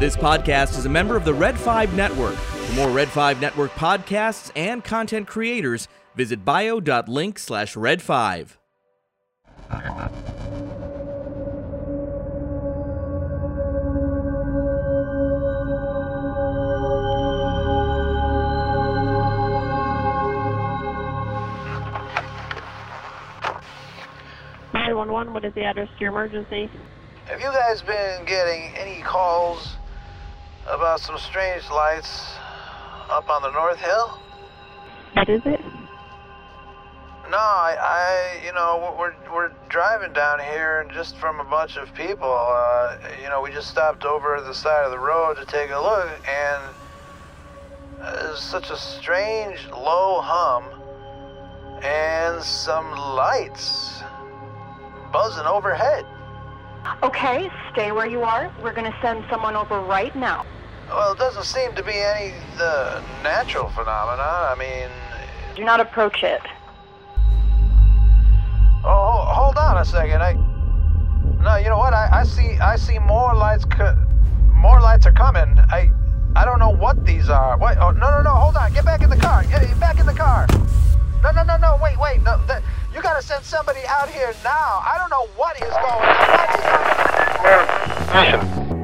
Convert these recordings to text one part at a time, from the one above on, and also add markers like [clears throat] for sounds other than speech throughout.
This podcast is a member of the Red 5 Network. For more Red 5 Network podcasts and content creators, visit bio.link slash red 5. Nine one one. What is the address to your emergency? Have you guys been getting any calls about some strange lights up on the North Hill? What is it? No, I, I you know, we're we're driving down here, and just from a bunch of people, uh, you know, we just stopped over the side of the road to take a look, and there's such a strange low hum, and some lights buzzing overhead. Okay, stay where you are. We're going to send someone over right now. Well, it doesn't seem to be any the natural phenomenon. I mean, Do not approach it. oh, hold on a second. I no, you know what? I, I see I see more lights. Co- more lights are coming. I I don't know what these are. Wait, oh no no no! Hold on. Get back in the car. Get get back in the car. No no no no! Wait wait! No, that, you got to send somebody out here now. I don't know what is going on. What is going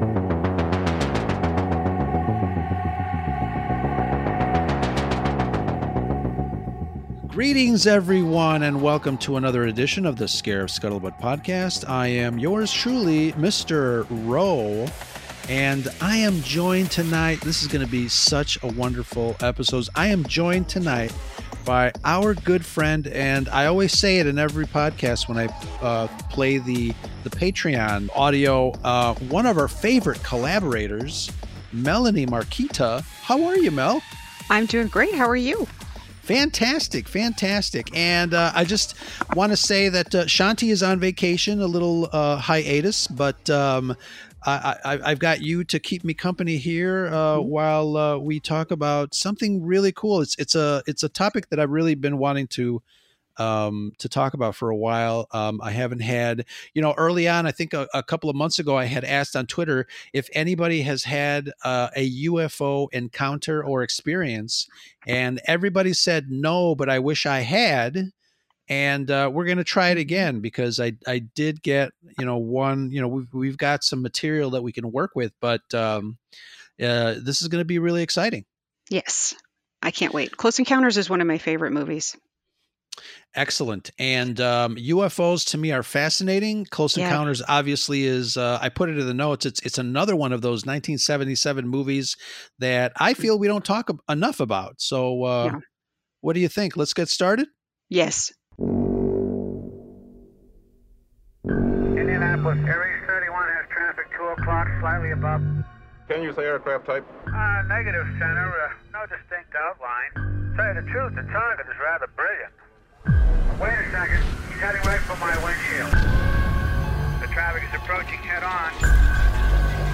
Greetings, everyone, and welcome to another edition of the Scare of Scuttlebutt podcast. I am yours truly, Mr. Rowe, and I am joined tonight. This is going to be such a wonderful episode. I am joined tonight by our good friend, and I always say it in every podcast when I uh, play the the Patreon audio. Uh, one of our favorite collaborators, Melanie Marquita. How are you, Mel? I'm doing great. How are you? Fantastic, fantastic. And uh, I just want to say that uh, Shanti is on vacation, a little uh, hiatus, but um, I, I, I've got you to keep me company here uh, while uh, we talk about something really cool. It's it's a it's a topic that I've really been wanting to um, to talk about for a while. Um, I haven't had, you know, early on, I think a, a couple of months ago, I had asked on Twitter if anybody has had uh, a UFO encounter or experience, and everybody said no, but I wish I had. And uh, we're going to try it again because I, I did get, you know, one, you know, we've, we've got some material that we can work with, but um, uh, this is going to be really exciting. Yes. I can't wait. Close Encounters is one of my favorite movies. Excellent. And um, UFOs to me are fascinating. Close Yeah. Encounters obviously is. Uh, I put it in the notes. It's it's another one of those 1977 movies that I feel we don't talk enough about. So, uh, Yeah. what do you think? Let's get started. Yes. Indianapolis, Air East 31 has traffic 2 o'clock, slightly above. Can you say aircraft type? Uh, negative center, uh, no distinct outline. Tell you the truth, the target is rather brilliant. Wait a second, he's heading right for my windshield. The traffic is approaching head on.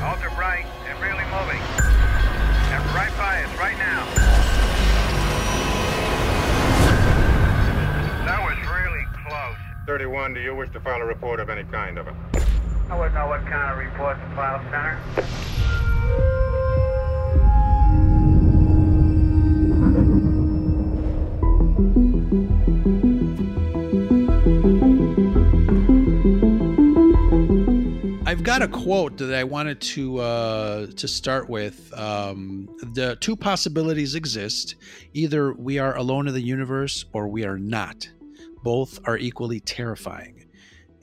Ultra bright and really moving. And right by us, right now. That was really close. 31, do you wish to file a report of any kind of it? I wouldn't know what kind of report to file, Center. I've got a quote that I wanted to uh, to start with. Um, the two possibilities exist: either we are alone in the universe, or we are not. Both are equally terrifying,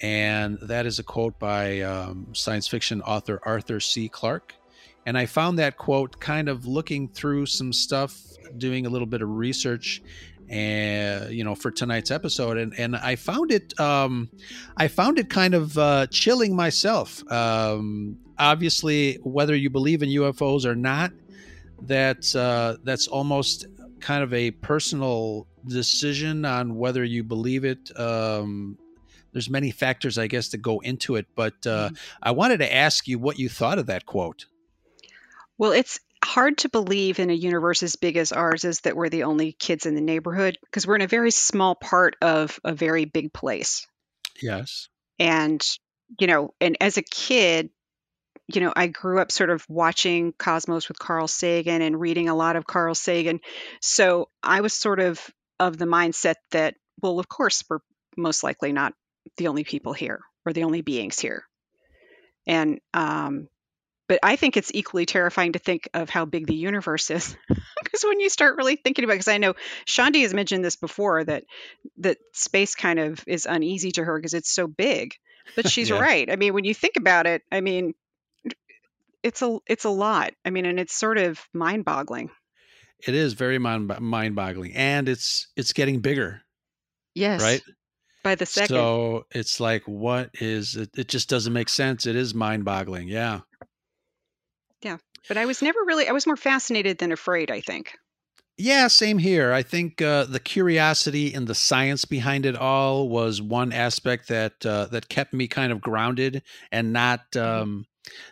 and that is a quote by um, science fiction author Arthur C. Clarke. And I found that quote kind of looking through some stuff, doing a little bit of research, and you know for tonight's episode and and i found it um i found it kind of uh chilling myself. Um obviously whether you believe in ufos or not that's uh that's almost kind of a personal decision on whether you believe it. Um there's many factors i guess that go into it but uh i wanted to ask you what you thought of that quote. Well, it's hard to believe in a universe as big as ours is that we're the only kids in the neighborhood because we're in a very small part of a very big place. yes And, you know, and as a kid, you know, I grew up sort of watching Cosmos with Carl Sagan and reading a lot of Carl Sagan. So I was sort of of the mindset that, well, of course, we're most likely not the only people here or the only beings here. And, um, but I think it's equally terrifying to think of how big the universe is. [laughs] Because when you start really thinking about, because I know Shandi has mentioned this before that that space kind of is uneasy to her because it's so big. But [laughs] she's Yeah. right. I mean, when you think about it, I mean, it's a it's a lot. I mean, and it's sort of mind-boggling. It is very mind mind-boggling, and it's it's getting bigger, Yes. right? By the second. So it's like, what is it? It just doesn't make sense. It is mind-boggling. Yeah. But I was never really I was more fascinated than afraid, I think. Yeah, same here. I think uh, the curiosity and the science behind it all was one aspect that uh, that kept me kind of grounded and not um,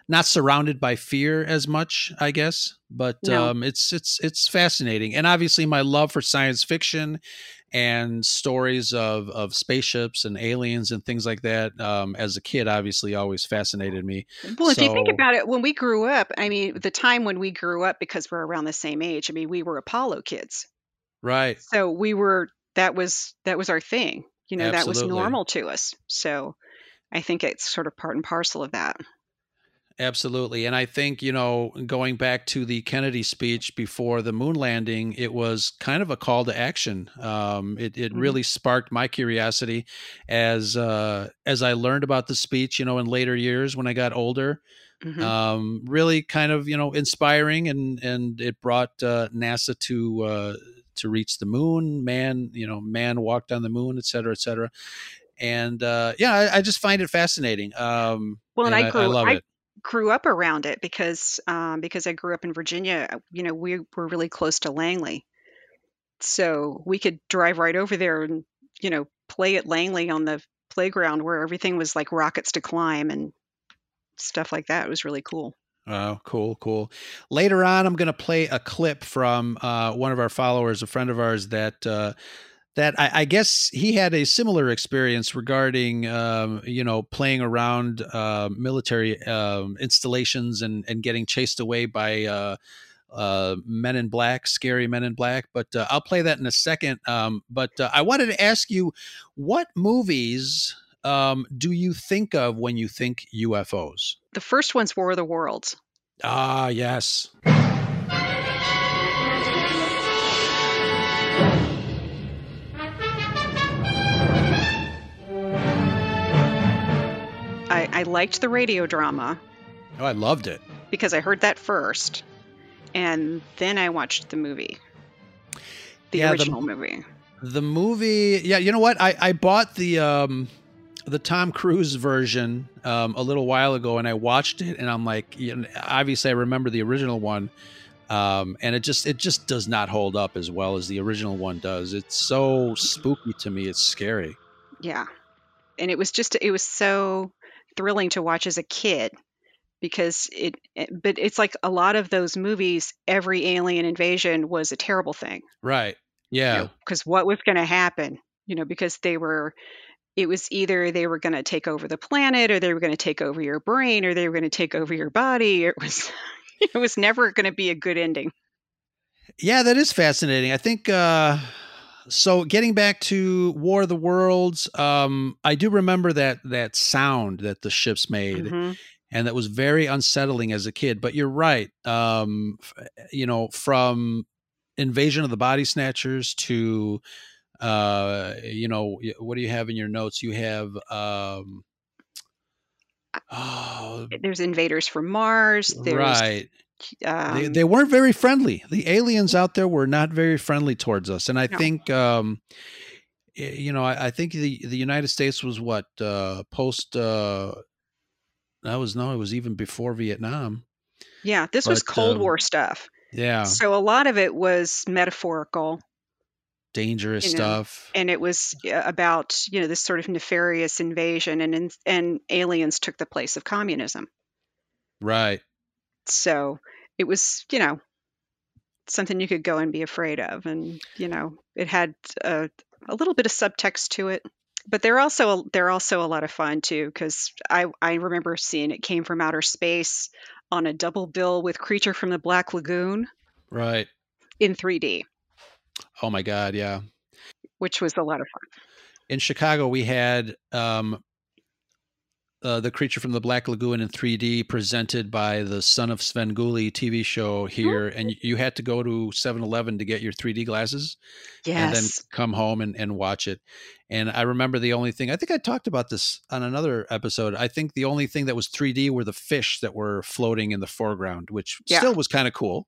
not surrounded by fear as much, I guess. But No. um, it's it's it's fascinating, and obviously my love for science fiction and stories of of spaceships and aliens and things like that. Um, as a kid, obviously, always fascinated me. Well, if you think about it, when we grew up, I mean, the time when we grew up, because we're around the same age, I mean, we were Apollo kids. Right. So we were that was that was our thing. You know, that was normal to us. So I think it's sort of part and parcel of that. Absolutely. And I think, you know, going back to the Kennedy speech before the moon landing, it was kind of a call to action. Um, it it Mhm. really sparked my curiosity as uh, as I learned about the speech, you know, in later years when I got older. Mhm. Um, really kind of, you know, inspiring and and it brought uh, NASA to uh, to reach the moon. Man, you know, man walked on the moon, et cetera, et cetera. And uh, yeah, I, I just find it fascinating. Um, Well, and I I, grew- love I- it. Grew up around it because um, because I grew up in Virginia. uh, You know, we were really close to Langley, so we could drive right over there and you know play at Langley on the playground where everything was like rockets to climb and stuff like that. It was really cool. Oh, cool, cool. Later on, I'm going to play a clip from uh, one of our followers, a friend of ours that uh, that I, I guess he had a similar experience regarding, um, you know, playing around uh, military um, installations and and getting chased away by. Uh, uh, Men in Black, scary Men in Black, but uh, I'll play that in a second. Um, but uh, I wanted to ask you, what movies um, do you think of when you think UFOs? The first one's War of the Worlds. Ah, yes. I, liked the radio drama Oh, I loved it. because I heard that first, and then I watched the movie, the Yeah, the- original movie. The movie, yeah, you know what? I I bought the um the Tom Cruise version um a little while ago and I watched it and I'm like, you know, obviously I remember the original one. Um and it just it just does not hold up as well as the original one does. It's so spooky to me. It's scary. Yeah. And it was just it was so thrilling to watch as a kid because it, it but it's like a lot of those movies every alien invasion was a terrible thing. Right. Yeah. Because what was going to happen, you know, because they were it was either they were going to take over the planet or they were going to take over your brain or they were going to take over your body. It was [laughs] it was never going to be a good ending. Yeah, that is fascinating. I think uh so getting back to War of the Worlds, um I do remember that that sound that the ships made Mhm. and that was very unsettling as a kid, but you're right. Um you know, from Invasion of the Body Snatchers to uh you know, what do you have in your notes? You have um Oh, There's invaders from Mars. There's right. Um, they, they weren't very friendly. The aliens out there were not very friendly towards us, and I No. think, um, you know, I, I think the the United States was what uh, post. Uh, that was no, it was even before Vietnam. yeah, this was Cold um, War stuff. Yeah, So a lot of it was metaphorical, dangerous you know, stuff. and it was about you know this sort of nefarious invasion, and, and aliens took the place of communism. Right. So it was you know something you could go and be afraid of, and you know it had a, a little bit of subtext to it. but they're also they're also a lot of fun too because I I remember seeing it came from outer space on a double bill with Creature from the Black Lagoon Right. in 3D, Oh my God. Yeah. which was a lot of fun. in Chicago, we had um, uh, the creature from the Black Lagoon in 3D presented by the Son of Svengoolie TV show here, and you had to go to 7-Eleven to get your 3D glasses, and then come home and, and watch it. And I remember the only thing I think I talked about this on another episode. I think the only thing that was 3D were the fish that were floating in the foreground, which Yeah. still was kind of cool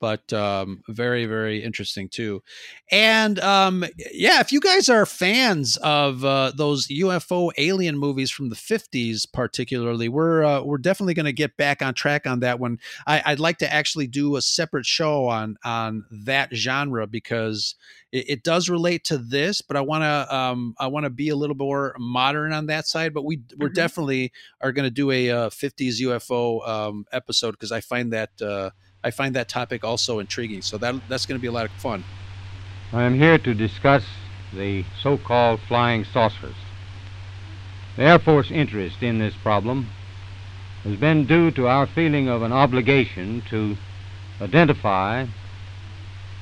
but um, very very interesting too and um, yeah if you guys are fans of uh, those ufo alien movies from the 50s particularly we're uh, we're definitely going to get back on track on that one I, i'd like to actually do a separate show on on that genre because it, it does relate to this but i want to um, i want to be a little more modern on that side but we we're Mhm. definitely are going to do a uh, 50s ufo um, episode because i find that uh, I find that topic also intriguing. So that that's going to be a lot of fun. I am here to discuss the so called flying saucers. The Air Force interest in this problem has been due to our feeling of an obligation to identify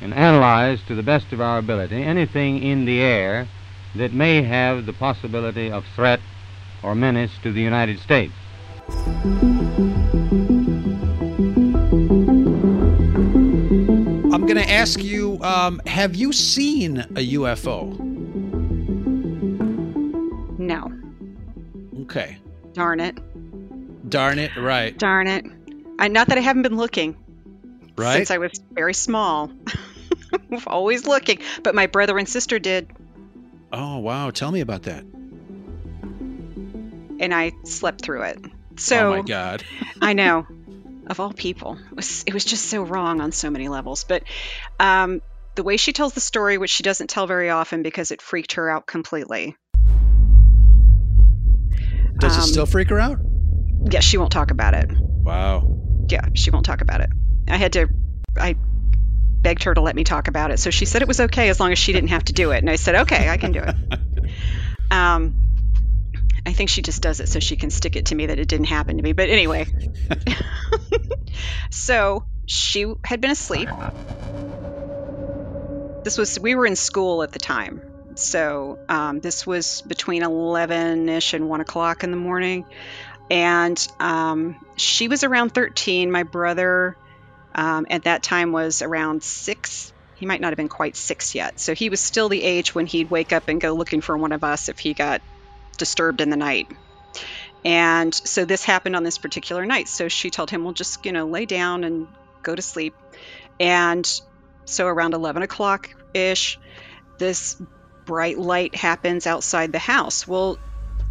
and analyze to the best of our ability anything in the air that may have the possibility of threat or menace to the United States. I'm going to ask you: um, Have you seen a UFO? No. Okay. Darn it. Darn it! Right. Darn it. I, not that I haven't been looking Right. since I was very small. [laughs] Always looking. But my brother and sister did, oh wow! Tell me about that. and I slept through it. So oh my God. I know. Of all people, it was it was just so wrong on so many levels. But um, the way she tells the story, which she doesn't tell very often because it freaked her out completely. Does it Um, still freak her out? Yeah, she won't talk about it. Wow. Yeah, she won't talk about it. I had to, I begged her to let me talk about it. So she said it was okay as long as she didn't have to do it. And I said, okay, I can do it. [laughs] um, I think she just does it so she can stick it to me that it didn't happen to me. But anyway, [laughs] so she had been asleep. This was, we were in school at the time. So um, this was between 11 ish and 1 o'clock in the morning. And um, she was around 13. My brother um, at that time was around six. He might not have been quite six yet. So he was still the age when he'd wake up and go looking for one of us if he got disturbed in the night. And so this happened on this particular night. So she told him, well, just, you know, lay down and go to sleep. And so around 11 o'clock ish, this bright light happens outside the house. Well,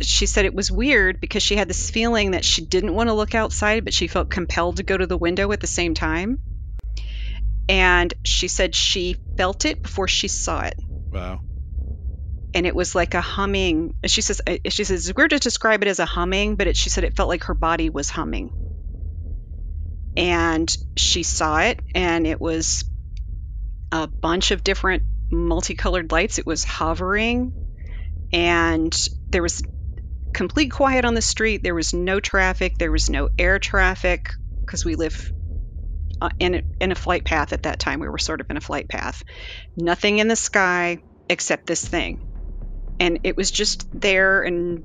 she said it was weird because she had this feeling that she didn't want to look outside, but she felt compelled to go to the window at the same time. And she said she felt it before she saw it. Wow. And it was like a humming. She says uh, she says it's weird to describe it as a humming, but it, she said it felt like her body was humming. And she saw it, and it was a bunch of different multicolored lights. It was hovering, and there was complete quiet on the street. There was no traffic. There was no air traffic because we live uh, in a, in a flight path at that time. We were sort of in a flight path. Nothing in the sky except this thing, and it was just there. And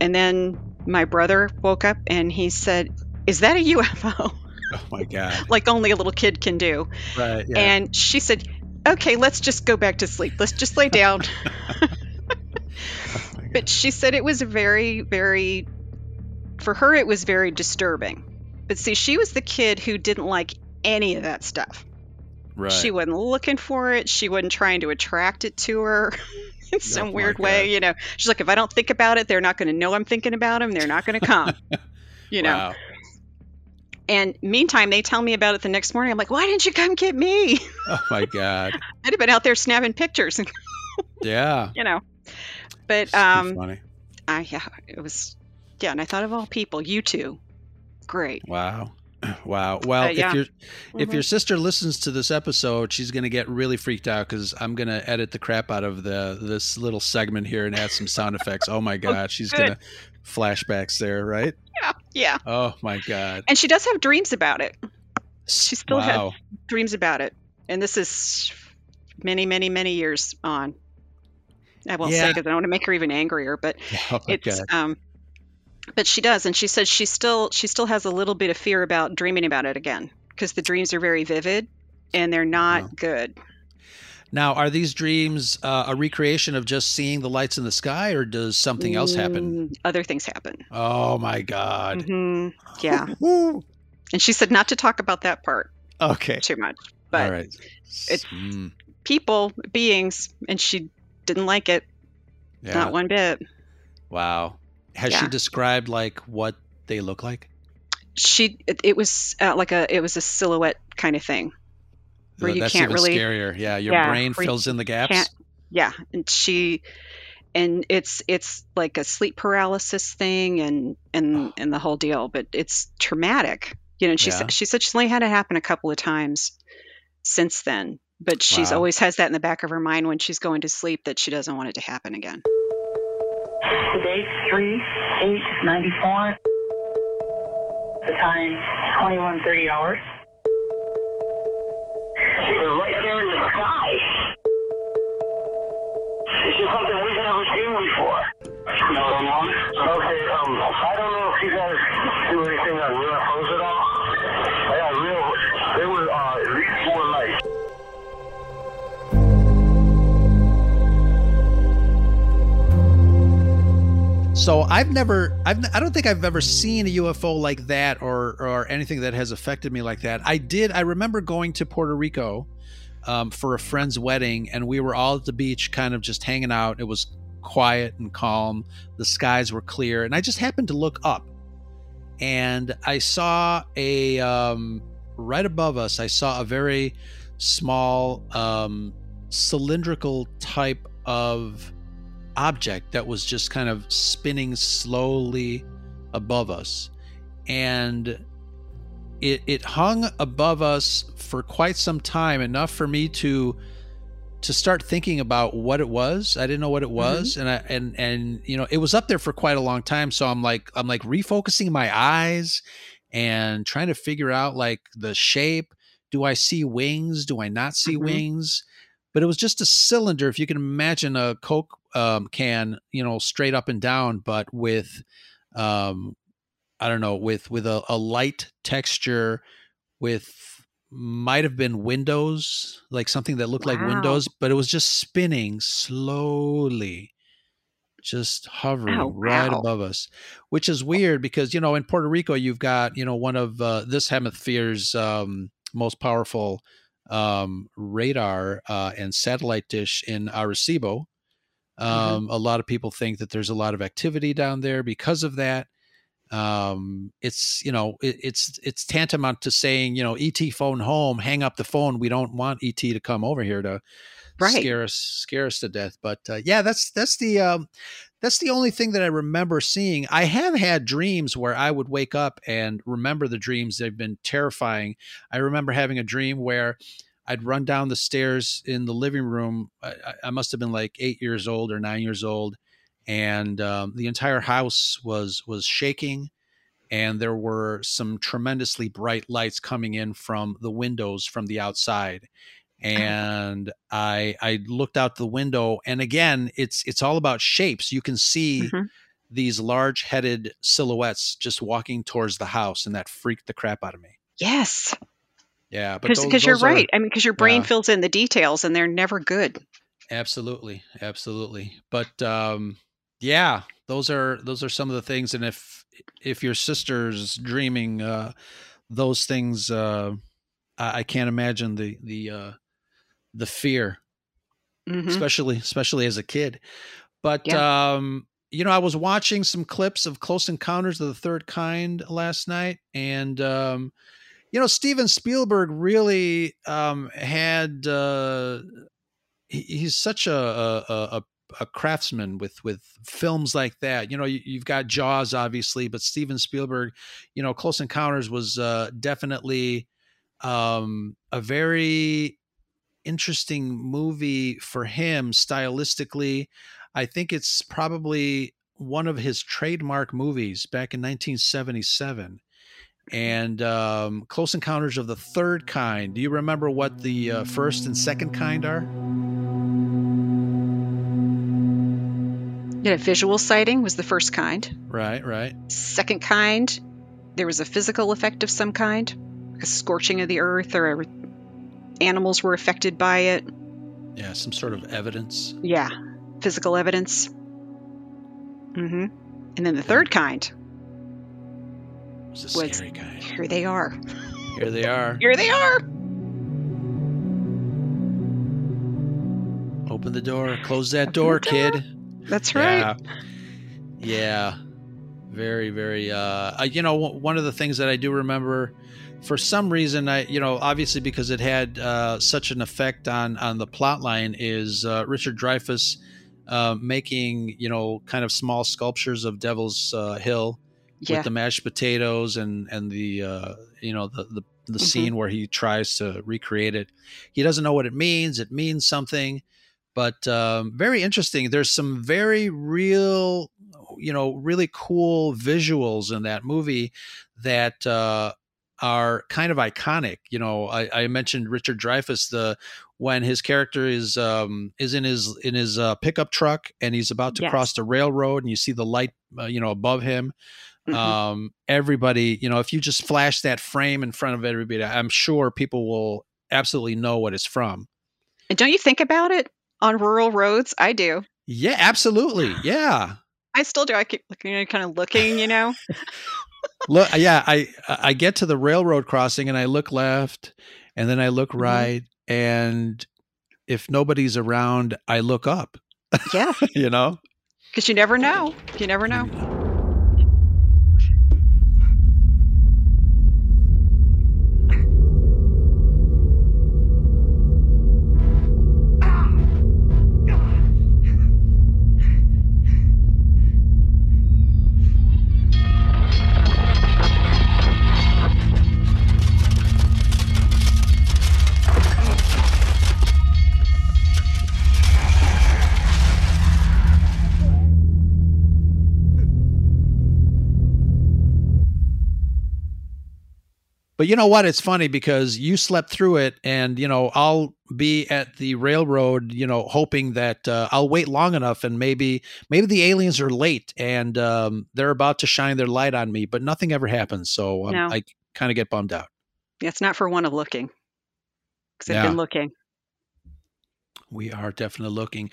and then my brother woke up and he said, "Is that a UFO?" [laughs] Oh my God. [laughs] like only a little kid can do. Right. Yeah. And she said, "Okay, let's just go back to sleep. Let's just lay down." [laughs] Oh but she said it was very, very, for her, it was very disturbing. But see, she was the kid who didn't like any of that stuff. right. She wasn't looking for it. She wasn't trying to attract it to her [laughs] in some Oh weird God. way. You know, she's like, if I don't think about it, they're not going to know I'm thinking about them. They're not going to come. [laughs] you know. Wow. And meantime, they tell me about it the next morning. I'm like, why didn't you come get me? Oh my [laughs] God. I'd have been out there snapping pictures, Yeah. you know. But um, funny. I yeah, it was yeah, and I thought of all people, you two, great. Wow. [clears throat] Wow. Well, Uh, yeah. if your if Mhm. your sister listens to this episode, she's going to get really freaked out because I'm going to edit the crap out of the this little segment here and add some sound effects. Oh my [laughs] god, she's going to flashbacks there, right? Yeah, yeah. Oh my god. And she does have dreams about it. She still wow. has dreams about it, and this is many, many, many years on. I won't say Yeah. because I don't want to make her even angrier, but [laughs] Oh it's god. um but she does and she says she still she still has a little bit of fear about dreaming about it again because the dreams are very vivid and they're not Wow. good Now, are these dreams uh, a recreation of just seeing the lights in the sky, or does something else happen? Mm, other things happen Oh my god. hmm yeah [laughs] and she said not to talk about that part Okay. too much but All right. it's- Mm, people beings and she didn't like it yeah. not one bit Wow. Has she described like what they look like? she it, it was uh, like a it was a silhouette kind of thing Where Uh, you That's can't even really- scarier. Yeah, your Yeah, brain fills in the gaps. yeah and she and it's it's like a sleep paralysis thing and and and the whole deal but it's traumatic you know she Yeah. said she said she's only had it happen a couple of times since then but she's Wow. always has that in the back of her mind when she's going to sleep that she doesn't want it to happen again Today, 3 8 94. The time, 2130 hours. They're right there in the sky. This is something we've never seen before. No, Okay, um, I don't know if you guys do anything on UFOs at all. So I've never, I've, I don't think I've ever seen a UFO like that or or anything that has affected me like that. I did. I remember going to Puerto Rico um, for a friend's wedding, and we were all at the beach, kind of just hanging out. It was quiet and calm. The skies were clear, and I just happened to look up, and I saw a um, right above us. I saw a very small um, cylindrical type of object that was just kind of spinning slowly above us. And it it hung above us for quite some time enough for me to to start thinking about what it was. I didn't know what it was. And i and and you know it was up there for quite a long time. So i'm like i'm like refocusing my eyes and trying to figure out like the shape. Do i see wings? Do i not see Mhm. wings? But it was just a cylinder if you can imagine a coke um, can you know straight up and down but with um i don't know with with a, a light texture with might have been windows like something that looked like windows but it was just spinning slowly just hovering Oh, right wow. above us which is weird because you know in puerto rico you've got you know one of uh, this hemisphere's um, most powerful um, radar uh, and satellite dish in Arecibo. Um, A lot of people think that there's a lot of activity down there because of that. Um, it's you know it, it's it's tantamount to saying you know ET phone home, hang up the phone. We don't want ET to come over here to Right. scare us scare us to death. But uh, yeah, that's that's the um, that's the only thing that I remember seeing. I have had dreams where I would wake up and remember the dreams. They've been terrifying. I remember having a dream where I'd run down the stairs in the living room. I, I- must have been like eight years old or nine years old, and um, the entire house was was shaking, and there were some tremendously bright lights coming in from the windows from the outside. And I I looked out the window, and again, it's it's all about shapes. You can see Mhm. these large headed silhouettes just walking towards the house, and that freaked the crap out of me. yes Yeah, but because you're are- right i mean because your brain yeah. fills in the details and they're never good Absolutely, absolutely. But um, yeah, those are those are some of the things. And if if your sister's dreaming uh, those things, uh, I, I can't imagine the the uh, the fear, Mhm. especially especially as a kid. But Yeah. um, you know, I was watching some clips of Close Encounters of the Third Kind last night, and um, you know, Steven Spielberg really um, had. Uh, he, he's such a, a a a craftsman with with films like that. You know, you, you've got Jaws, obviously, but Steven Spielberg, you know, Close Encounters was uh, definitely um, a very interesting movie for him stylistically. I think it's probably one of his trademark movies back in 1977 and um, Close Encounters of the Third Kind. Do you remember what the uh, first and second kind are? Yeah, visual sighting was the first kind. Right, right. Second kind, there was a physical effect of some kind, a scorching of the earth, or animals were affected by it. Yeah, some sort of evidence. Yeah, physical evidence. Mm-hmm. And then the third kind was a scary was, kind. Here they are. Here they are. Here they are. Open the door. Close that door, door. kid. That's right. Yeah. yeah. Very, very. Uh, you know, one of the things that I do remember, for some reason, I, you know, obviously because it had uh, such an effect on on the plot line, is uh, Richard Dreyfuss uh, making, you know, kind of small sculptures of Devil's uh, Hill yeah. with the mashed potatoes and and the uh, you know the the, the mm-hmm. scene where he tries to recreate it. He doesn't know what it means. It means something, but um, very interesting. There's some very real, you know, really cool visuals in that movie that. Uh, are kind of iconic. You know, I, I mentioned Richard Dreyfuss. The when his character is um, is in his in his uh, pickup truck and he's about to yes. cross the railroad, and you see the light, uh, you know, above him. Mm-hmm. Um, everybody, you know, if you just flash that frame in front of everybody, I'm sure people will absolutely know what it's from. And don't you think about it on rural roads? I do. Yeah, absolutely. [sighs] Yeah. I still do. I keep looking, kind of looking, you know. [laughs] look, yeah, I I get to the railroad crossing and I look left, and then I look Mm-hmm. right, and if nobody's around, I look up. Yeah. [laughs] you know, because you never know. You never know. But you know what? It's funny because you slept through it, and you know I'll be at the railroad, you know, hoping that uh, I'll wait long enough, and maybe maybe the aliens are late and um, they're about to shine their light on me, but nothing ever happens. So um, No. I kind of get bummed out. Yeah, It's not for one of looking. Because I've Yeah. been looking. We are definitely looking,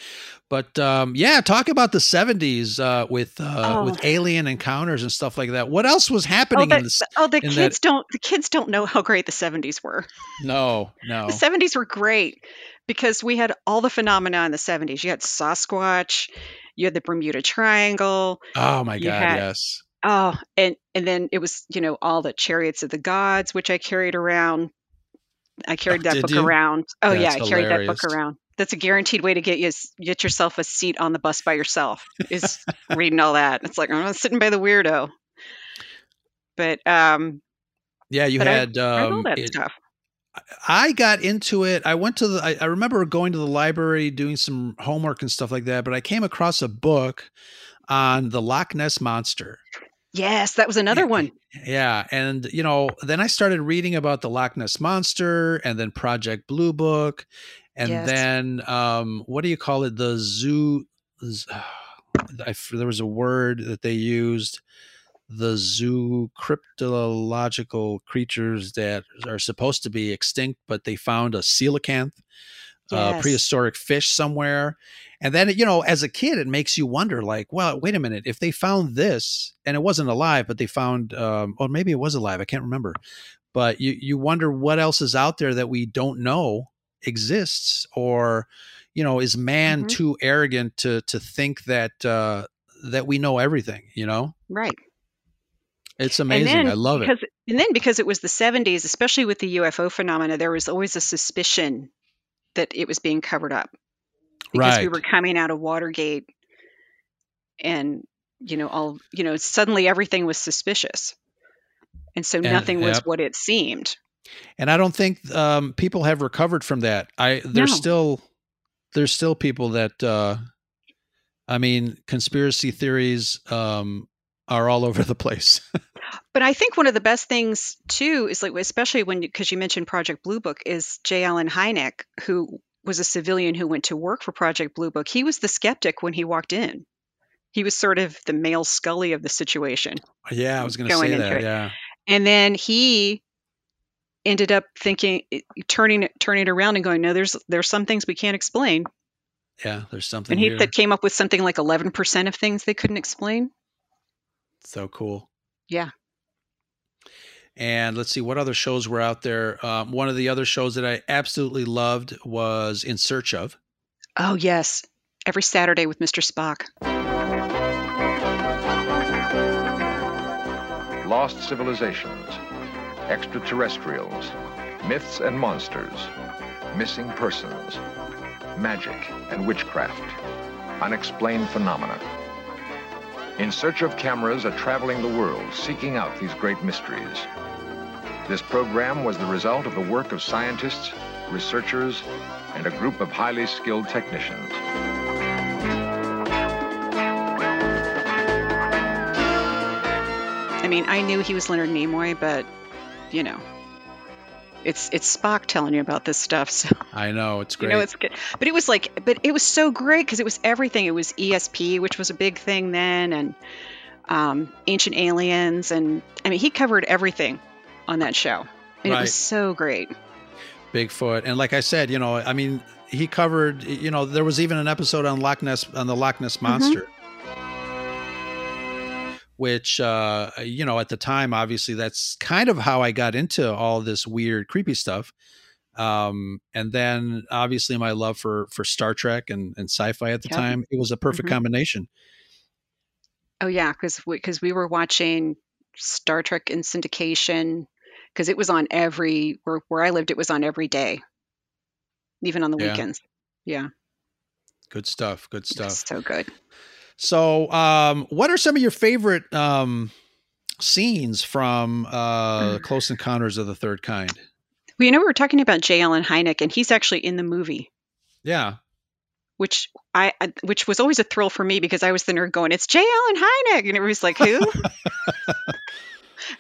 but um, yeah, talk about the '70s uh, with uh, Oh. with alien encounters and stuff like that. What else was happening oh, in the, this? oh, the in that- kids don't. The kids don't know how great the '70s were. No, no. The '70s were great because we had all the phenomena in the '70s. You had Sasquatch, you had the Bermuda Triangle. Oh my God, had- yes. Oh, and and then it was you know all the chariots of the gods, which I carried around. I carried that did book you? around. Oh yeah, I That's carried that book around. That's a guaranteed way to get you get yourself a seat on the bus by yourself. Is [laughs] reading all that. It's like I'm sitting by the weirdo. But um, Yeah, you had. I all um, that it- stuff. I got into it. I went to the. I, I remember going to the library doing some homework and stuff like that. But I came across a book on the Loch Ness monster. Yes, that was another one. Yeah, and you know, then I started reading about the Loch Ness monster, and then Project Blue Book, and Yes. then um, what do you call it? The zoo. [sighs] I there was a word that they used. The zoo cryptological creatures that are supposed to be extinct, but they found a coelacanth, a Yes. prehistoric fish somewhere. And then, you know, as a kid, it makes you wonder, like, well, wait a minute, if they found this and it wasn't alive, but they found, um, or maybe it was alive, I can't remember. But you you wonder what else is out there that we don't know exists, or you know, is man Mhm. too arrogant to to think that uh, that we know everything? You know, Right. it's amazing. then I love it. because, And then because it was the 70s, especially with the UFO phenomena, there was always a suspicion that it was being covered up. Right. Because we were coming out of Watergate, and you know all you know suddenly everything was suspicious, and so And- nothing was yep. what it seemed. And I don't think um, people have recovered from that. I there's No. still there's still people that uh, I mean conspiracy theories um, are all over the place. [laughs] But I think one of the best things too is like, especially when because you mentioned Project Blue Book, is J. Allen Hynek, who was a civilian who went to work for Project Blue Book. He was the skeptic when he walked in. He was sort of the male Scully of the situation. yeah, I was going to say that. it. Yeah, And then he ended up thinking, turning it turning it around and going, no, there's there's some things we can't explain. yeah. There's something And he here. that came up with something like 11% of things they couldn't explain. so cool. Yeah. And let's see what other shows were out there. Um, one of the other shows that I absolutely loved was In Search of. Oh yes, every Saturday with Mr. Spock. Lost civilizations, extraterrestrials, myths and monsters, missing persons, magic and witchcraft, unexplained phenomena. In search of cameras are traveling the world, seeking out these great mysteries. This program was the result of the work of scientists, researchers, and a group of highly skilled technicians. I mean, I knew he was Leonard Nimoy, but you know, it's it's Spock telling you about this stuff. [laughs] So I know it's great. you know it's good. But it was like, but it was so great because it was everything. It was ESP, which was a big thing then, and um, Ancient Aliens, and I mean, he covered everything on that show, and it was so great. Bigfoot, and like I said, you know, I mean, he covered. You know, there was even an episode on Loch Ness on the Loch Ness monster, which uh, you know at the time, obviously, that's kind of how I got into all this weird, creepy stuff. Um, and then obviously my love for for Star Trek and, and sci-fi at the time, it was a perfect Mhm. combination. Oh yeah, because because we were watching Star Trek in syndication because it was on every where where I lived. It was on every day, even on the Yeah. weekends. Yeah, Good stuff. Good stuff. so good. So, um, what are some of your favorite um, scenes from uh, Close Encounters of the Third Kind? Well, you know, we were talking about J. Allen Hynek, and he's actually in the movie, Yeah, which I, I which was always a thrill for me because I was the nerd going, "It's J. Allen Hynek," and everybody's like, "Who?" [laughs]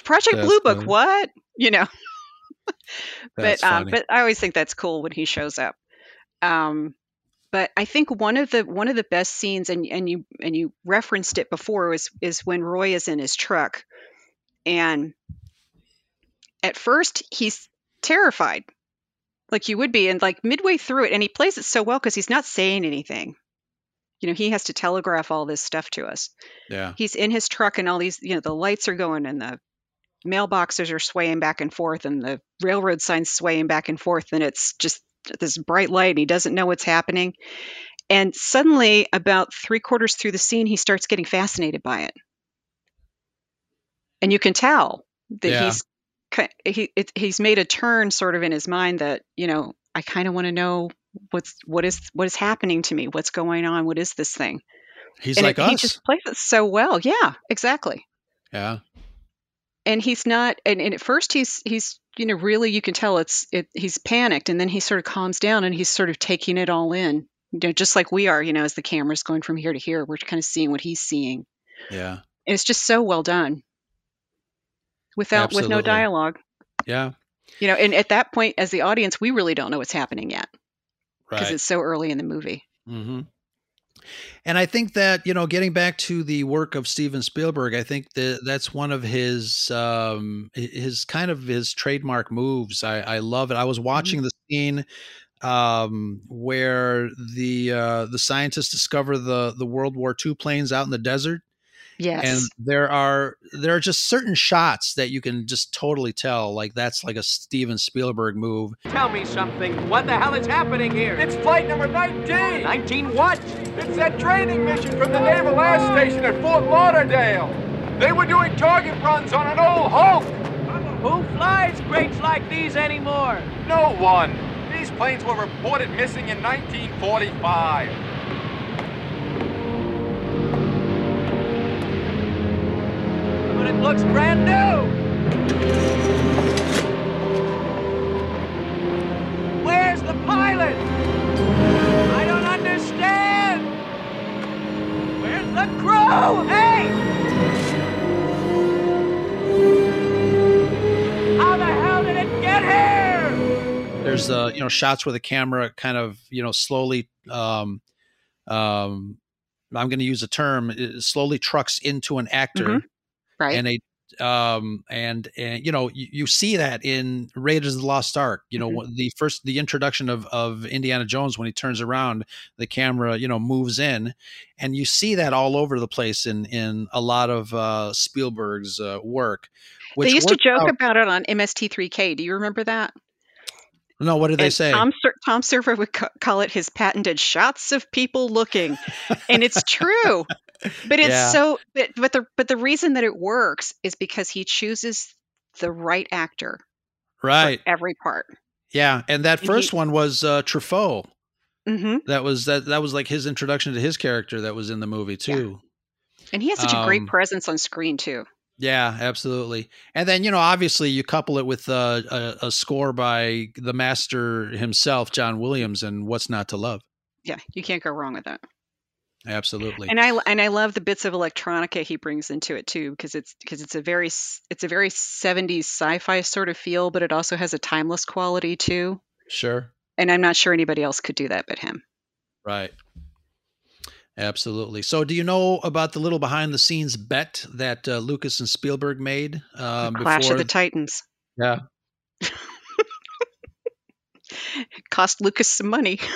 Project That's Blue Book, funny. what? You know. But um, but I always think that's cool when he shows up. Um, but I think one of the one of the best scenes, and and you and you referenced it before, was is when Roy is in his truck, and at first he's terrified, like you would be, and like midway through it, and he plays it so well because he's not saying anything. You know, he has to telegraph all this stuff to us. yeah, He's in his truck, and all these, you know, the lights are going, and the mailboxes are swaying back and forth and the railroad signs swaying back and forth and it's just this bright light and he doesn't know what's happening. And suddenly about three quarters through the scene he starts getting fascinated by it. And you can tell that Yeah. he's he it, he's made a turn sort of in his mind that you know i kind of want to know what's what is what is happening to me? What's going on? What is this thing? He's and like it, he just plays it so well. Yeah exactly. Yeah, and he's not and, and at first he's he's you know really you can tell it's it he's panicked and then he sort of calms down and he's sort of taking it all in you know just like we are you know as the camera's going from here to here we're kind of seeing what he's seeing. Yeah, and it's just so well done. Without with no dialogue. Yeah. you know and at that point as the audience we really don't know what's happening yet. Because Right. it's so early in the movie. Hmm And I think that you know, getting back to the work of Steven Spielberg, I think that that's one of his um, his kind of his trademark moves. I, I love it. I was watching the scene um, where the uh, the scientists discover the the World War II planes out in the desert. Yes And there are there are just certain shots that you can just totally tell like that's like a Steven Spielberg move. Tell me something. What the hell is happening here? It's flight number 19. 19 what? It's that training mission from the Naval Air Station at Fort Lauderdale. They were doing target runs on an old Hulk. Who flies crates like these anymore? No one. These these planes were reported missing in 1945. It looks brand new. Where's the pilot? I don't understand. Where's the crew? Hey! How the hell did it get here? There's uh, you know shots where the camera kind of you know slowly um, um, I'm going to use a term slowly trucks into an actor, Mhm. Right. and they um and and you know you, you see that in Raiders of the Lost Ark you know Mhm. the first the introduction of of Indiana Jones when he turns around the camera you know moves in and you see that all over the place in in a lot of uh Spielberg's uh, work they used to joke out- about it on MST3K. Do you remember that? No what did they say Tom, Ser- Tom Servo would ca- call it his patented shots of people looking, and it's true. But it's Yeah. so. But, but the but the reason that it works is because he chooses the right actor right every part. Yeah, and that first he- one was uh, Truffaut. hmm That was that that was like his introduction to his character that was in the movie too. And he has such a great Um, presence on screen too. Yeah, absolutely. And then you know, obviously, you couple it with uh, a, a score by the master himself, John Williams, and "What's Not to Love." Yeah, you can't go wrong with that. Absolutely. And I and I love the bits of electronica he brings into it too because it's because it's a very it's a very 70s sci-fi sort of feel, but it also has a timeless quality too. Sure. And I'm not sure anybody else could do that but him. Right. Absolutely. So, do you know about the little behind the scenes bet that uh, Lucas and Spielberg made um, Clash before? of the Titans yeah. [laughs] cost Lucas some money, [laughs]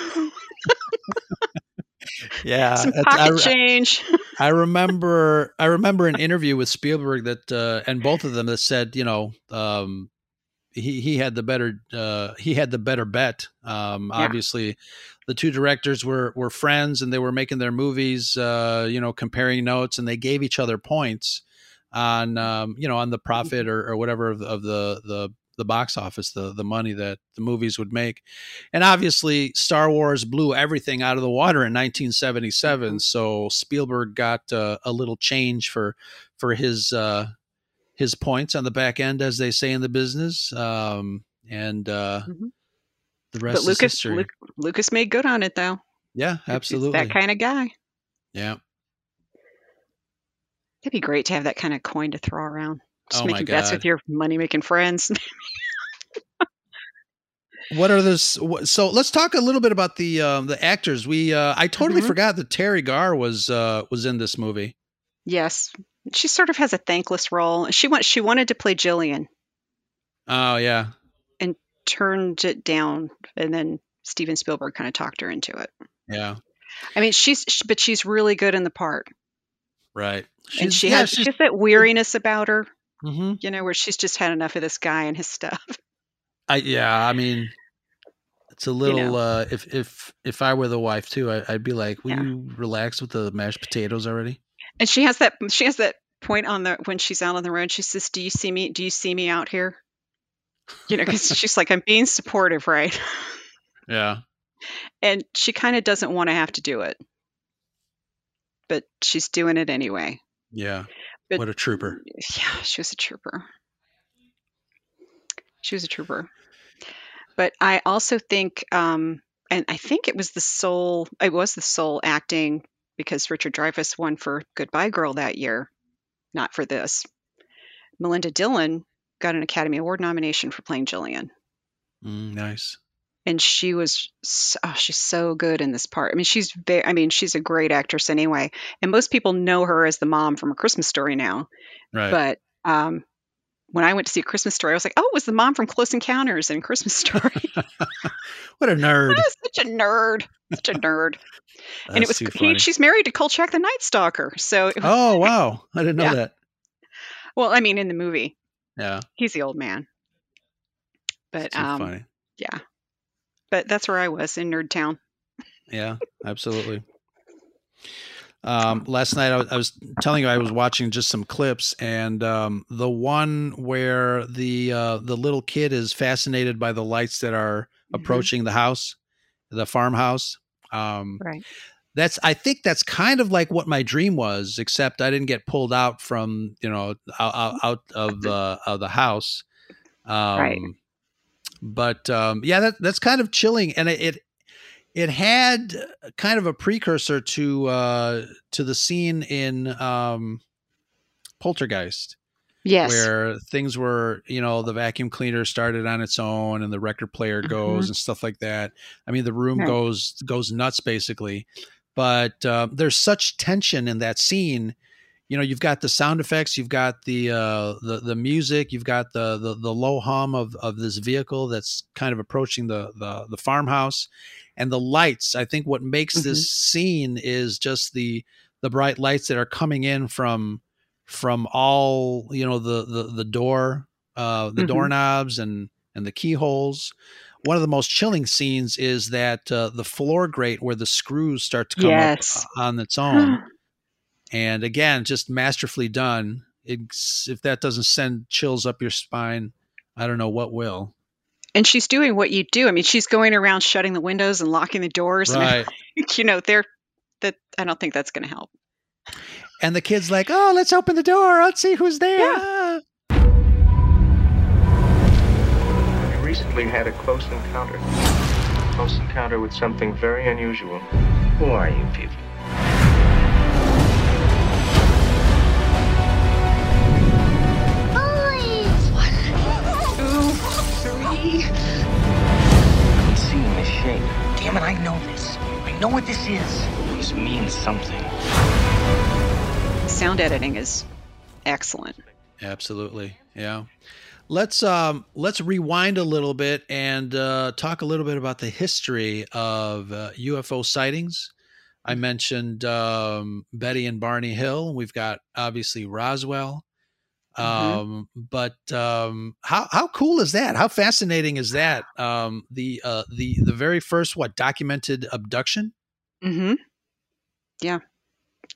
Yeah. some pocket I change. [laughs] I remember I remember an interview with Spielberg that uh, and both of them that said, you know, um, he he had the better uh, he had the better bet. Um, Yeah. Obviously, the two directors were were friends and they were making their movies, uh, you know, comparing notes and they gave each other points on um, you know on the profit or, or whatever of the, of the the the box office, the the money that the movies would make. And obviously, Star Wars blew everything out of the water in 1977. So Spielberg got uh, a little change for for his uh, his points on the back end, as they say in the business. Um, and uh, Mhm. The but rest is Lucas history. Luc- Lucas made good on it though. yeah, He's absolutely. that kind of guy. yeah. It'd be great to have that kind of coin to throw around. Just Oh making bets with your money making friends. [laughs] What are those? So let's talk a little bit about the um, the actors. We uh, I totally Mhm. forgot that Teri Garr was uh, was in this movie. yes. She sort of has a thankless role. She went she wanted to play Jillian Oh yeah, turned it down and then Steven Spielberg kind of talked her into it. yeah, I mean, she's sh- but she's really good in the part. right. and she yeah, has she's- just that weariness about her, mhm. you know, where she's just had enough of this guy and his stuff. [laughs] I yeah, I mean, it's a little. know. uh If if if I were the wife too, I, I'd be like, "Will Yeah. you relax with the mashed potatoes already?" And she has that she has that point on the when she's out on the road. She says, "Do you see me? Do you see me out here?" You know, because she's like, "I'm being supportive, right?" Yeah, And she kind of doesn't want to have to do it, but she's doing it anyway. yeah. But- what a trooper! Yeah, she was a trooper. She was a trooper. But I also think, um, and I think it was the sole, it was the sole acting because Richard Dreyfuss won for Goodbye Girl that year, not for this. Melinda Dillon got an Academy Award nomination for playing Jillian. Mm, nice. And she was, oh, she's so good in this part. I mean, she's very, I mean, she's a great actress anyway. And most people know her as the mom from A Christmas Story now. Right. But um, when I went to see a Christmas story, I was like, oh, it was the mom from Close Encounters and Christmas Story. [laughs] what a nerd. I was [laughs] such a nerd, such a nerd. [laughs] and it was he, she's married to Kolchak the Night Stalker. So, it was, Oh wow, I didn't know Yeah. that. well, I mean, in the movie, Yeah, he's the old man. But too um, funny. yeah, but that's where I was in Nerd Town. Yeah, absolutely. [laughs] Um, last night I was, I was telling you I was watching just some clips, and um, the one where the uh, the little kid is fascinated by the lights that are approaching the house, the farmhouse. Um, Right. That's I think that's kind of like what my dream was, except I didn't get pulled out from you know out, out, of the of the house. Um, Right. But um, yeah, that that's kind of chilling, and it, it it had kind of a precursor to uh, to the scene in um, Poltergeist. Yes. Where things were, you know, the vacuum cleaner started on its own and the record player goes Mhm. and stuff like that. I mean, the room Right. goes goes nuts basically. But uh, there's such tension in that scene. You know, you've got the sound effects, you've got the uh, the the music, you've got the the, the low hum of, of this vehicle that's kind of approaching the the, the farmhouse, and the lights. I think what makes this scene is just the the bright lights that are coming in from from all you know the the the door uh the Mhm. doorknobs and and the keyholes one of the most chilling scenes is that uh, the floor grate where the screws start to come Yes. up on its own and again just masterfully done it's, if that doesn't send chills up your spine i don't know what will And she's doing what you do. I mean, she's going around shutting the windows and locking the doors. Right. And, [laughs] you know, they're that. I don't think that's going to help. and the kid's like oh let's open the door let's see who's there Ah. Recently had a close encounter. Close encounter with something very unusual. Who are you people? Two, three. I'm seeing the shape. Damn it, I know this. I know what this is. This means something. Sound editing is excellent. Absolutely. Yeah. Let's um let's rewind a little bit and uh, talk a little bit about the history of uh, UFO sightings. I mentioned um, Betty and Barney Hill. We've got obviously Roswell. Um, but um, how how cool is that? How fascinating is [sighs] that? Um, the uh, the the very first what documented abduction. Mm-hmm. Yeah.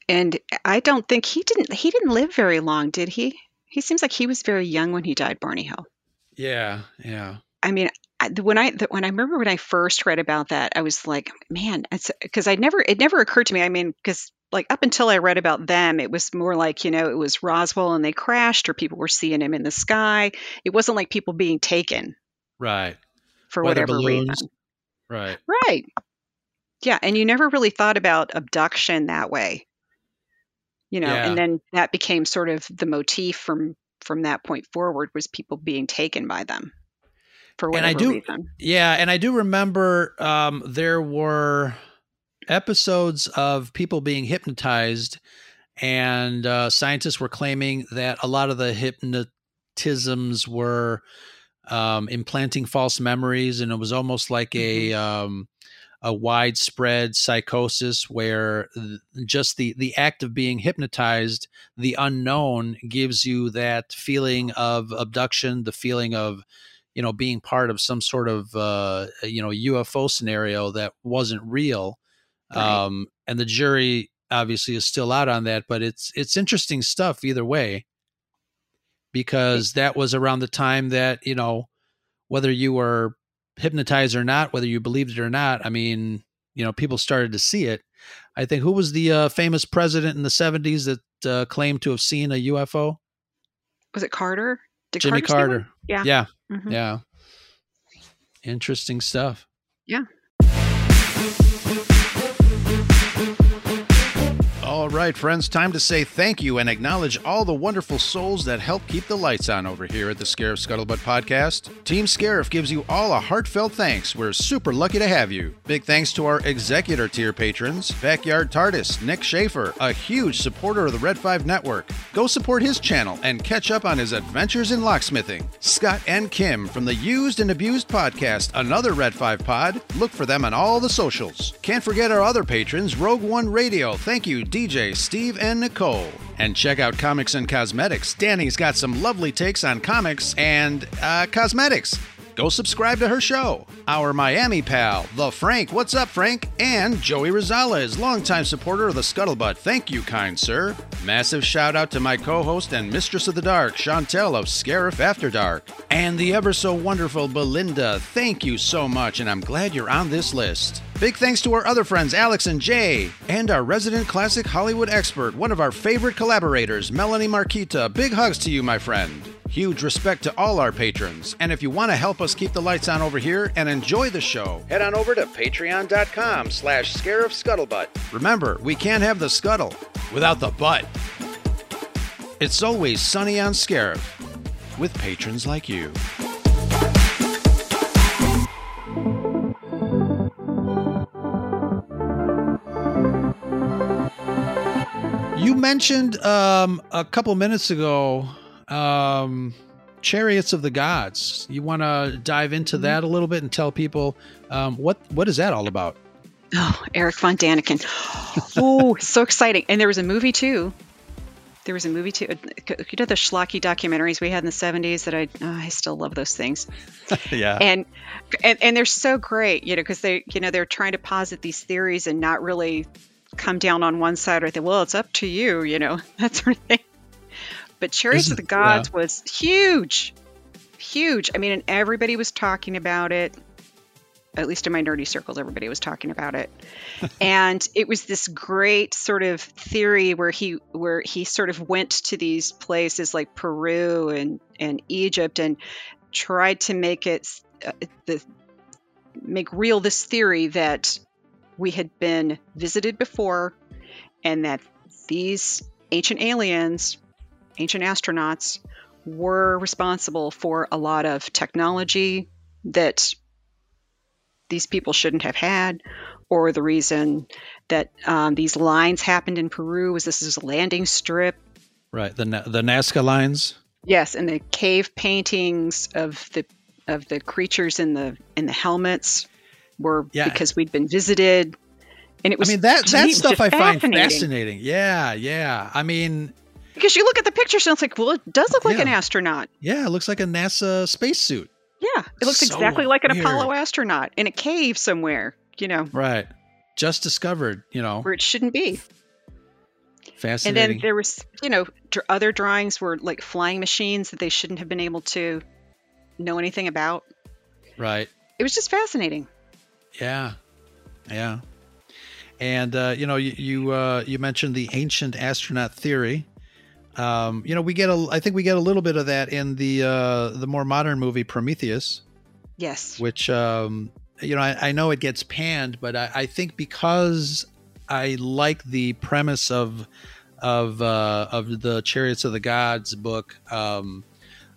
And I don't think he didn't. He didn't live very long, did he? He seems like he was very young when he died, Barney Hill. Yeah, yeah. I mean, I- when I the, when I remember when I first read about that, I was like, man, because I never it never occurred to me. I mean, because like up until I read about them, it was more like you know it was Roswell and they crashed, or people were seeing him in the sky. It wasn't like people being taken Right. for Weather whatever balloons. reason. Right. Right. Yeah, and you never really thought about abduction that way. You know, Yeah. and then that became sort of the motif from from that point forward was people being taken by them for and I do, reason. yeah, and I do remember um, there were episodes of people being hypnotized, and uh, scientists were claiming that a lot of the hypnotisms were um, implanting false memories, and it was almost like a um, a widespread psychosis where just the the act of being hypnotized, the unknown, gives you that feeling of abduction, the feeling of you know being part of some sort of uh, you know UFO scenario that wasn't real. Right. Um, and the jury obviously is still out on that, but it's it's interesting stuff either way because that was around the time that you know whether you were hypnotized or not, whether you believed it or not. I mean, you know, people started to see it. I think who was the uh, famous president in the '70s that uh, claimed to have seen a UFO? Was it Carter? Did Jimmy Carter? Carter. Yeah. yeah, Mhm. yeah. Interesting stuff. Yeah. All right, friends, time to say thank you and acknowledge all the wonderful souls that help keep the lights on over here at the Scarif Scuttlebutt podcast. Team Scarif gives you all a heartfelt thanks. We're super lucky to have you. Big thanks to our executor tier patrons Backyard TARDIS, Nick Schaefer, a huge supporter of the Red 5 Network. Go support his channel and catch up on his adventures in locksmithing. Scott and Kim from the Used and Abused podcast, another Red 5 pod. Look for them on all the socials. Can't forget our other patrons, Rogue One Radio. Thank you, DJ, Steve, and Nicole. And check out Comics and Cosmetics. Danny's got some lovely takes on comics and uh, cosmetics. go subscribe to her show. Our Miami pal, The Frank. What's up, Frank? And Joey Rosales, longtime supporter of the Scuttlebutt. Thank you, kind sir. Massive shout out to my co host and mistress of the dark, Chantel of Scarif After Dark. And the ever so wonderful Belinda. Thank you so much, and I'm glad you're on this list. Big thanks to our other friends, Alex and Jay, and our resident classic Hollywood expert, one of our favorite collaborators, Melanie Marquita. Big hugs to you, my friend. Huge respect to all our patrons. And if you want to help us keep the lights on over here and enjoy the show, head on over to patreon.com slash scarif scuttlebutt. Remember, we can't have the scuttle without the butt. It's always sunny on Scarif with patrons like you. You mentioned um, a couple minutes ago um, Chariots of the Gods. You want to dive into that a little bit and tell people um, what what is that all about? Oh, Erich von Däniken. oh, so exciting. And there was a movie too. There was a movie too. You know the schlocky documentaries we had in the 70s that I oh, I still love those things. [laughs] yeah. And, and and they're so great, you know, because they you know they're trying to posit these theories and not really come down on one side or think, well, it's up to you, you know, [laughs] that sort of thing. But Chariots of the Gods yeah. was huge, huge. I mean, and everybody was talking about it. At least in my nerdy circles, everybody was talking about it, [laughs] and it was this great sort of theory where he where he sort of went to these places like Peru and and Egypt and tried to make it uh, the make real this theory that we had been visited before and that these ancient aliens ancient astronauts were responsible for a lot of technology that these people shouldn't have had, or the reason that um, these lines happened in Peru was this is a landing strip. Right, the the Nazca lines. Yes, and the cave paintings of the of the creatures in the in the helmets were yeah. because we'd been visited. And it was I mean that that stuff I find fascinating. Yeah, yeah. I mean because you look at the pictures and it's like, well, it does look like yeah. an astronaut. Yeah, it looks like a NASA spacesuit. Yeah, it looks so exactly like an weird. Apollo astronaut in a cave somewhere, you know. Right. Just discovered, you know. Where it shouldn't be. Fascinating. And then there was, you know, other drawings were like flying machines that they shouldn't have been able to know anything about. Right. It was just fascinating. Yeah. Yeah. And uh, you know, you you, uh, you mentioned the ancient astronaut theory. Um, you know, we get a. I think we get a little bit of that in the uh, the more modern movie Prometheus. Yes. Which um, you know, I, I know it gets panned, but I, I think because I like the premise of of uh, of the Chariots of the Gods book. Um,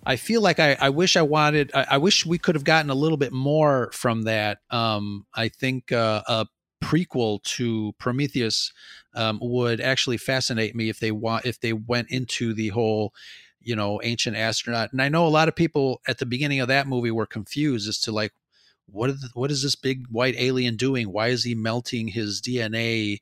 I feel like I, I wish I wanted. I, I, wish we could have gotten a little bit more from that. Um, I think uh, a prequel to Prometheus um, would actually fascinate me if they want if they went into the whole you know ancient astronaut and i know a lot of people at the beginning of that movie were confused as to like what is, what is this big white alien doing why is he melting his dna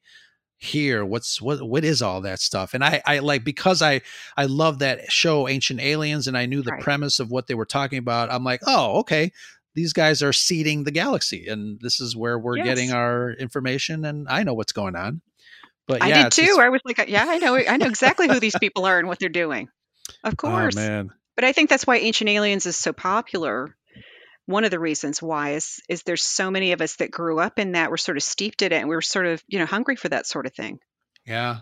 here what's what what is all that stuff and i i like because i i love that show ancient aliens and i knew the right. premise of what they were talking about i'm like oh okay these guys are seeding the galaxy and this is where we're yes. getting our information and i know what's going on but I yeah, did too. Just... I was like, yeah, I know, I know exactly who these people are and what they're doing. Of [laughs] Oh course. man. But I think that's why Ancient Aliens is so popular. One of the reasons why is is there's so many of us that grew up in that, we're sort of steeped in it, and we were sort of you know hungry for that sort of thing. yeah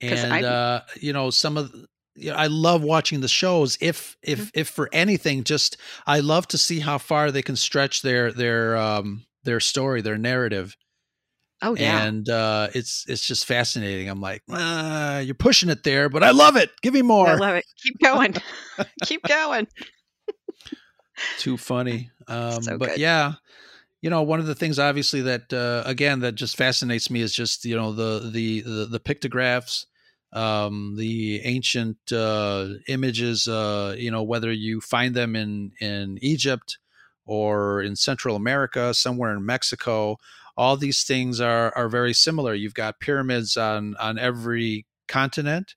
And I- uh, you know, some of you know, I love watching the shows. If if Mm-hmm. if for anything, just I love to see how far they can stretch their their um their story, their narrative. Oh yeah. And uh, it's it's just fascinating. I'm like, ah, you're pushing it there, but I love it. Give me more. I love it. Keep going. [laughs] [laughs] Keep going. Too funny. [laughs] Um, So but good. yeah, you know, one of the things obviously that uh, again that just fascinates me is just you know the the the, the pictographs, um, the ancient uh, images. Uh, you know, whether you find them in in Egypt or in Central America, somewhere in Mexico, all these things are are very similar. You've got pyramids on on every continent.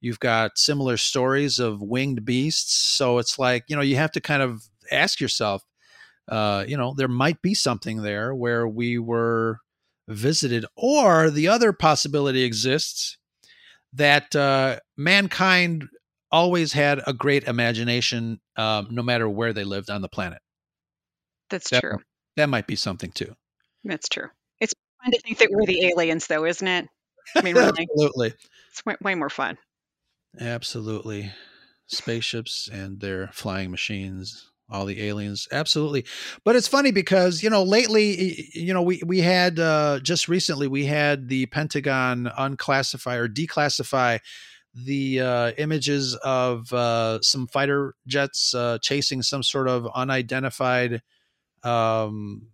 You've got similar stories of winged beasts. So it's like, you know, you have to kind of ask yourself, uh, you know, there might be something there where we were visited, or the other possibility exists that uh, mankind always had a great imagination, um, no matter where they lived on the planet. That's That- true. That might be something too. That's true. It's fun to think that we're the aliens, though, isn't it? I mean, really, Absolutely. it's way, way more fun. Absolutely. Spaceships and their flying machines, all the aliens. Absolutely. But it's funny because, you know, lately, you know, we, we had uh, just recently, we had the Pentagon unclassify or declassify the uh, images of uh, some fighter jets uh, chasing some sort of unidentified um,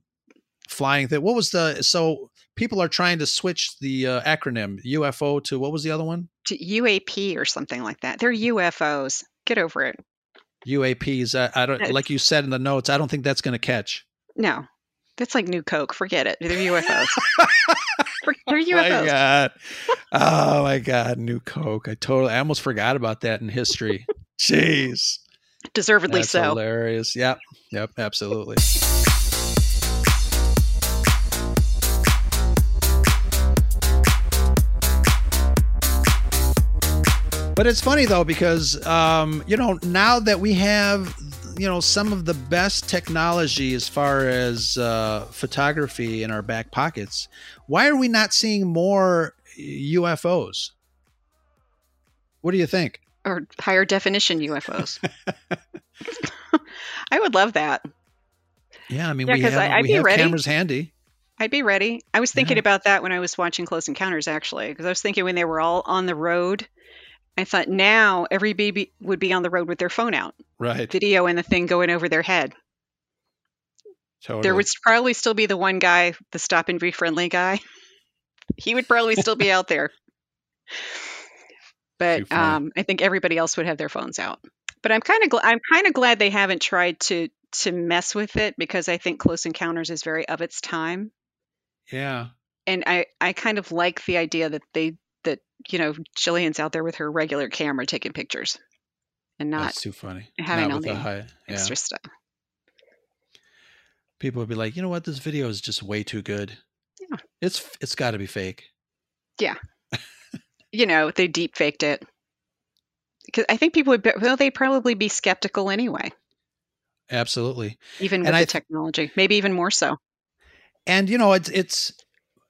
flying thing. What was the, so people are trying to switch the uh, acronym UFO to what was the other one? To UAP or something like that. They're UFOs. Get over it. UAPs. I, uh, I don't like you said in the notes. I don't think that's going to catch. No, that's like new Coke. Forget it. They're UFOs. [laughs] They're oh My God. Oh my God. New Coke. I totally. I almost forgot about that in history. [laughs] Jeez. Deservedly That's so. hilarious. Yep. Yep. Absolutely. But it's funny though because um, you know now that we have you know some of the best technology as far as uh, photography in our back pockets, why are we not seeing more UFOs? What do you think? Or higher definition UFOs. [laughs] I would love that. Yeah, I mean Yeah, we have, I- I'd we be have ready. cameras handy. I'd be ready. I was thinking about that when I was watching Close Encounters, actually, because I was thinking when they were all on the road, I thought now every baby would be on the road with their phone out, Right. video and the thing going over their head. Totally. There would probably still be the one guy, the stop and be friendly guy. He would probably still be out there. But um, I think everybody else would have their phones out. But I'm kind of gl- I'm kind of glad they haven't tried to to mess with it because I think Close Encounters is very of its time. yeah. and I I kind of like the idea that they you know Jillian's out there with her regular camera taking pictures and not That's too funny. having Not all the high, yeah. extra stuff. People would be like, you know what, this video is just way too good. Yeah. It's it's got to be fake. Yeah, [laughs] you know they deep faked it because I think people would be, well they'd probably be skeptical anyway, Absolutely. even with And the I- technology, maybe even more so. and you know it's it's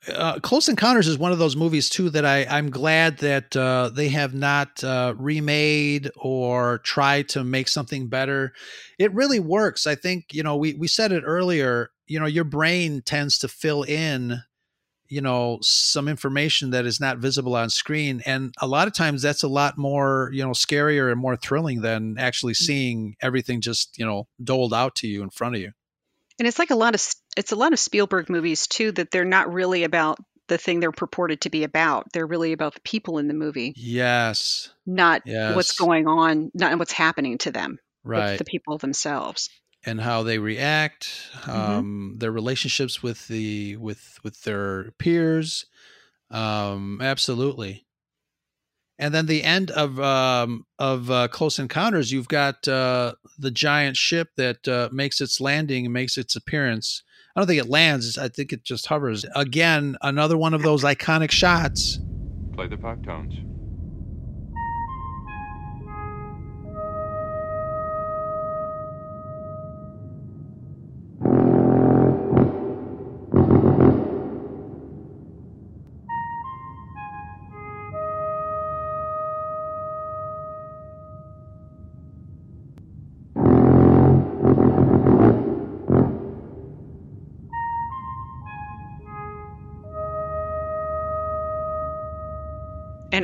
uh, close encounters is one of those movies too that i i'm glad that uh, they have not uh, remade or tried to make something better. It really works. I think you know we we said it earlier you know your brain tends to fill in you know some information that is not visible on screen and a lot of times that's a lot more you know scarier and more thrilling than actually seeing everything just you know doled out to you in front of you And it's like a lot of it's a lot of Spielberg movies too that they're not really about the thing they're purported to be about. They're really about the people in the movie, yes not Yes. what's going on, not what's happening to them, Right. the people themselves. and how they react Mm-hmm. um their relationships with the with with their peers um absolutely and then the end of um of uh, close encounters you've got uh the giant ship that uh, makes its landing and makes its appearance. I don't think it lands i think it just hovers. Again another one of those iconic shots. Play the five tones.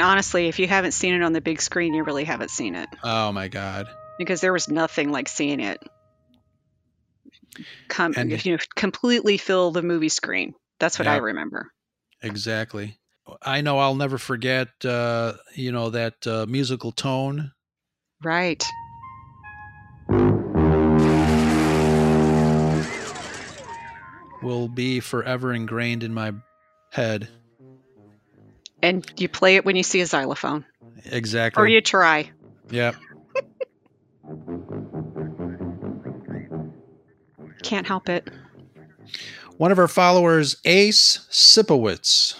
Honestly, if you haven't seen it on the big screen, you really haven't seen it oh my god because there was nothing like seeing it come And- you know completely fill the movie screen. That's what I remember. Exactly. I know I'll never forget, uh, you know, that uh, musical tone. Right. Will be forever ingrained in my head. And you play it when you see a xylophone, Exactly. or you try. Yep. [laughs] can't help it. One of our followers, Ace Sipowitz,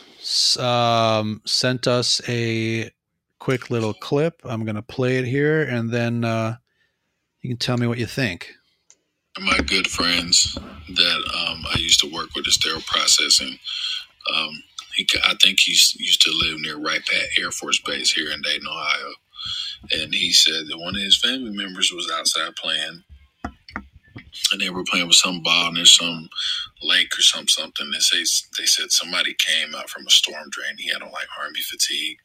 um, sent us a quick little clip. I'm going to play it here, and then uh, you can tell me what you think. my good friends that um, I used to work with in sterile processing. Um, he, I think he used to live near Wright Pat Air Force Base here in Dayton, Ohio. And he said that one of his family members was outside playing, and they were playing with some ball near some lake or some something. They say they said somebody came out from a storm drain. He had on like army fatigue,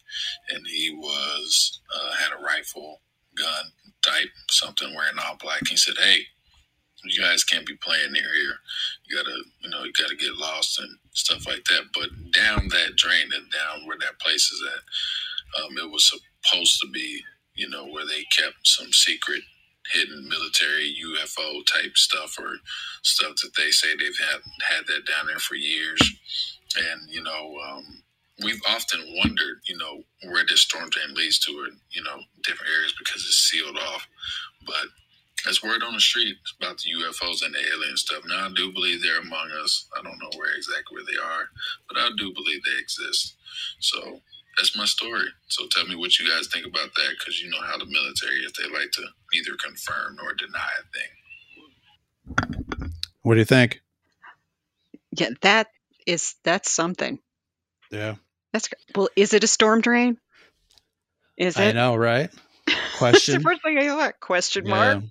and he was uh, had a rifle, gun type something, wearing all black. He said, "Hey, you guys can't be playing near here. You gotta, you know, you gotta get lost and stuff like that. But down that drain and down where that place is at, um, it was supposed to be, you know, where they kept some secret, hidden military UFO type stuff or stuff that they say they've had had that down there for years. And you know, um, we've often wondered, you know, where this storm drain leads to, or you know, different areas because it's sealed off, but there's word on the street about the UFOs and the alien stuff. Now, I do believe they're among us. I don't know where exactly where they are, but I do believe they exist. So that's my story. So tell me what you guys think about that, because you know how the military is. They like to neither confirm nor deny a thing. What do you think? Yeah, that is that's something. Yeah. That's well. Is it a storm drain? Is it? I know, right? [laughs] Question. the first thing I thought. Question mark.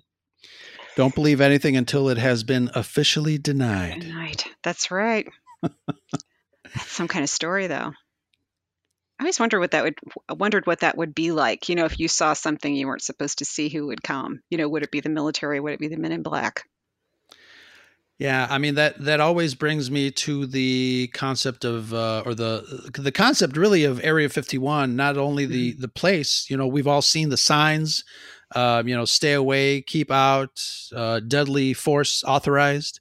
Don't believe anything until it has been officially denied. Right. That's right. That's some kind of story, though. I always wonder what that would I wondered what that would be like. You know, if you saw something you weren't supposed to see, who would come? You know, would it be the military? Would it be the Men in Black? Yeah, I mean that that always brings me to the concept of uh, or the the concept really of Area 51. Not only the the place, you know, we've all seen the signs, um, you know, stay away, keep out, uh, deadly force authorized.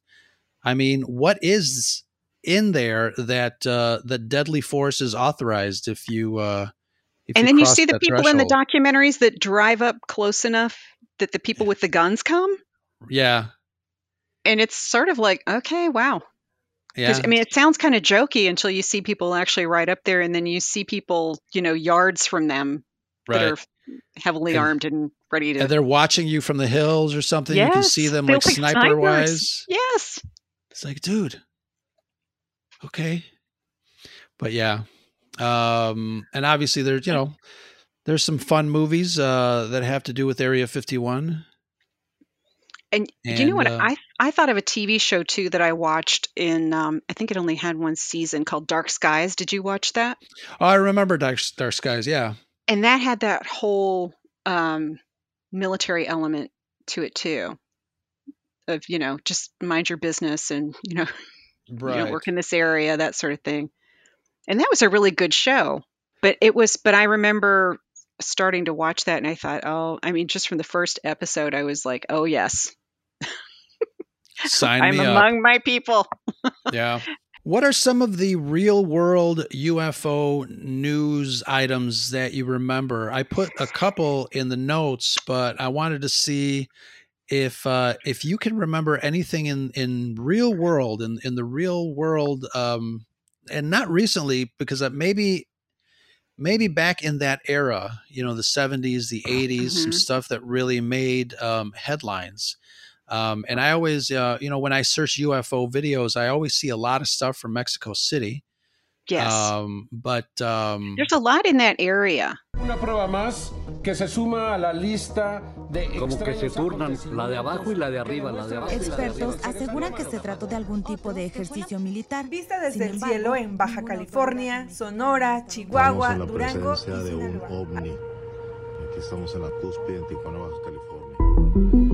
I mean, what is in there that uh, that deadly force is authorized if you uh, if and then you see the that people in the documentaries that drive up close enough that the people with the guns come, Yeah, and it's sort of like, okay, wow. yeah. I mean, it sounds kind of jokey until you see people actually right up there, and then you see people, you know, yards from them that Right. are heavily And- armed and ready to. and they're watching you from the hills or something. You can see them like sniper snipers. wise. Yes. It's like, dude, okay. But yeah. Um, and obviously there's, you know, there's some fun movies uh that have to do with Area 51. And, you know what? Uh, I I thought of a TV show too that I watched in. Um, I think it only had one season called Dark Skies. Did you watch that? Oh, I remember Dark, Dark Skies, yeah. And that had that whole um, military element to it too. Of you know, just mind your business and you know, [laughs] Right. don't work in this area, that sort of thing. And that was a really good show. But it was. But I remember starting to watch that, and I thought, oh, I mean, just from the first episode, I was like, oh yes, Sign [laughs] I'm me up. among my people. Yeah. [laughs] What are some of the real world UFO news items that you remember? I put a couple in the notes, but I wanted to see if uh, if you can remember anything in in real world in in the real world um, and not recently because maybe maybe back in that era, you know, the 70s, the 80s, some Mhm. stuff that really made um, headlines. Um, and I always, uh, you know, when I search UFO videos, I always see a lot of stuff from Mexico City. Yes. Um, but um, There's a lot in that area. Una prueba más que se suma a la lista de Como que se turnan la de abajo y la de arriba, la de abajo y la de arriba. Expertos aseguran que se trató de algún tipo de ejercicio militar. Vista desde el cielo en Baja California, Sonora, Chihuahua, Estamos en la Durango y de un ovni. Aquí estamos en la cúspide en Tijuana, Baja California.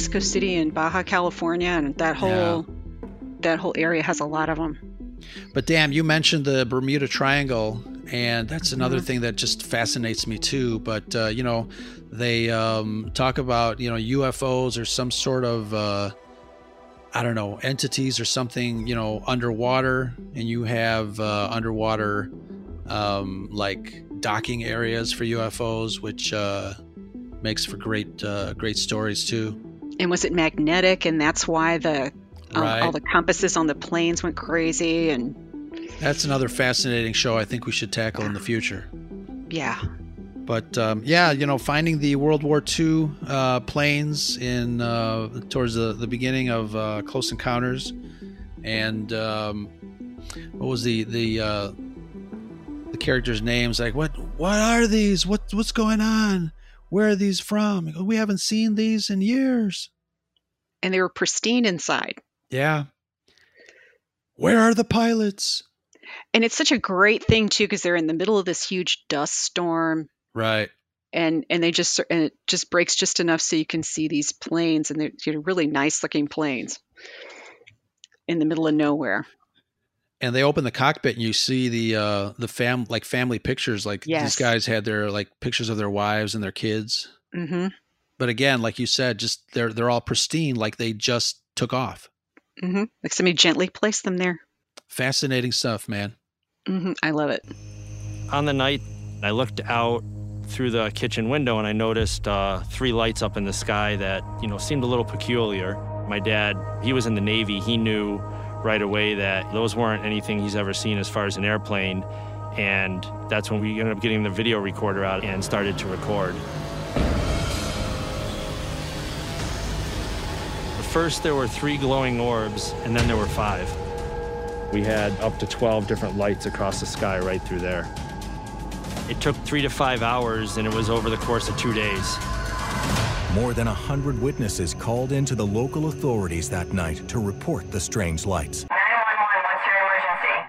Mexico City and Baja California and that whole that whole area has a lot of them. But damn, you mentioned the Bermuda Triangle, and that's another Mhm. thing that just fascinates me too. But uh, you know, they um, talk about you know UFOs or some sort of uh, I don't know entities or something you know underwater, and you have uh, underwater um, like docking areas for UFOs, which uh, makes for great uh, great stories too. And was it magnetic? And that's why the um, Right. all the compasses on the planes went crazy. And That's another fascinating show. I think we should tackle in the future. yeah, But um, yeah, you know, finding the World War II uh, planes in uh, towards the, the beginning of uh, Close Encounters, and um, what was the the uh, the characters' names? Like, what what are these? What what's going on? Where are these from? Go, We haven't seen these in years. and they were pristine inside. Yeah. Where are the pilots? And it's such a great thing too because they're in the middle of this huge dust storm. Right. and and they just and it just breaks just enough so you can see these planes and they're you know, really nice looking planes in the middle of nowhere and they open the cockpit and you see the uh the fam like family pictures like Yes. these guys had their like pictures of their wives and their kids. Mm-hmm. But again like you said just they're they're all pristine like they just took off. Mm-hmm. Like somebody gently placed them there. Fascinating stuff man. Mm-hmm. I love it. On the night, I looked out through the kitchen window and I noticed uh, three lights up in the sky that, you know, seemed a little peculiar. My dad, he was in the Navy. He knew right away that those weren't anything he's ever seen as far as an airplane. And that's when we ended up getting the video recorder out and started to record. First, there were three glowing orbs, and then there were five. We had up to 12 different lights across the sky right through there. It took three to five hours, and it was over the course of two days. More than a hundred witnesses called into the local authorities that night to report the strange lights. 911, what's your emergency?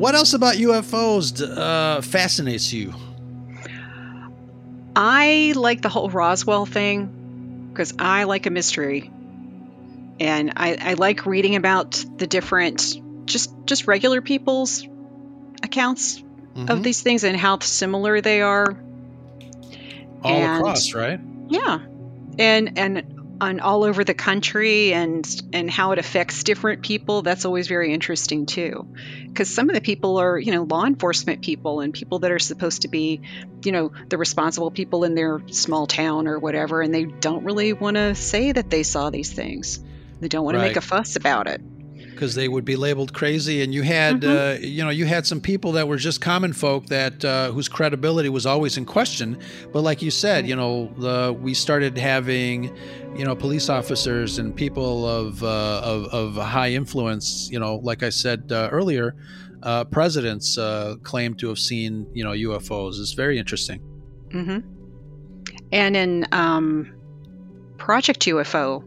what else about ufos uh fascinates you i like the whole roswell thing because i like a mystery and I, I like reading about the different just just regular people's accounts of Mhm. these things and how similar they are all And- across right Yeah, and and on all over the country and and how it affects different people. That's always very interesting too, because some of the people are you know law enforcement people and people that are supposed to be you know the responsible people in their small town or whatever, and they don't really want to say that they saw these things. They don't want to make a fuss about it. Because they would be labeled crazy. And you had Mm-hmm. uh, you know you had some people that were just common folk that uh, whose credibility was always in question. But like you said you know the we started having you know police officers and people of uh, of, of high influence you know like i said uh, earlier uh, presidents uh, claim to have seen you know ufos it's very interesting. Hmm And in um, Project UFO,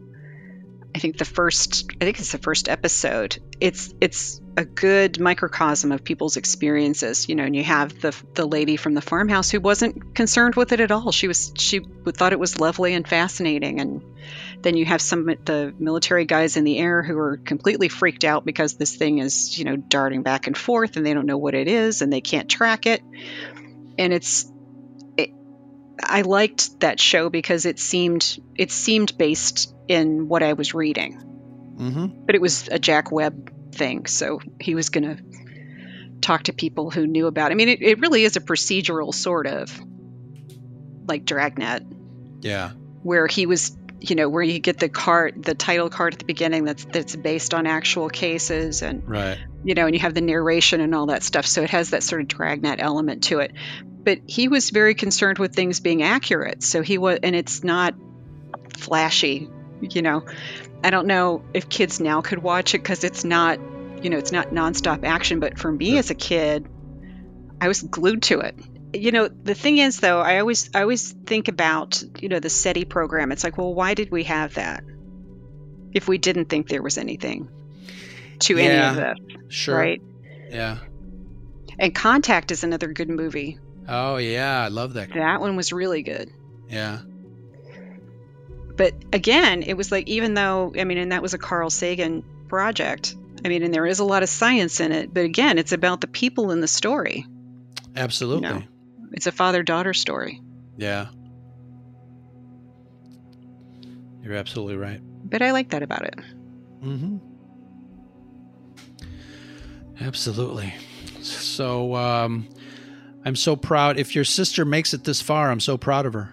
I think the first, I think it's the first episode. It's it's a good microcosm of people's experiences, you know. And you have the the lady from the farmhouse who wasn't concerned with it at all. She was she thought it was lovely and fascinating, and then you have some the military guys in the air who are completely freaked out because this thing is you know darting back and forth, and they don't know what it is, and they can't track it, and it's I liked that show because it seemed it seemed based in what I was reading, mm-hmm. but it was a Jack Webb thing, so he was going to talk to people who knew about. It. I mean, it, it really is a procedural sort of like Dragnet, yeah where he was, you know, where you get the card, the title card at the beginning that's that's based on actual cases, and right you know, and you have the narration and all that stuff. So it has that sort of dragnet element to it. But he was very concerned with things being accurate. So he was, and it's not flashy, you know. I don't know if kids now could watch it because it's not, you know, it's not nonstop action. But for me as a kid, I was glued to it. You know, the thing is though, I always, I always think about, you know, the SETI program. It's like, well, why did we have that? If we didn't think there was anything to any of Yeah, this. sure Right. yeah And Contact is another good movie. oh yeah i love that That one was really good. yeah But again, it was like, even though, I mean, and that was a Carl Sagan project. I mean, and there is a lot of science in it. But again, it's about the people in the story. absolutely know. It's a father daughter story. yeah you're absolutely right But I like that about it. Mm-hmm. Absolutely. So um, I'm so proud. If your sister makes it this far, I'm so proud of her.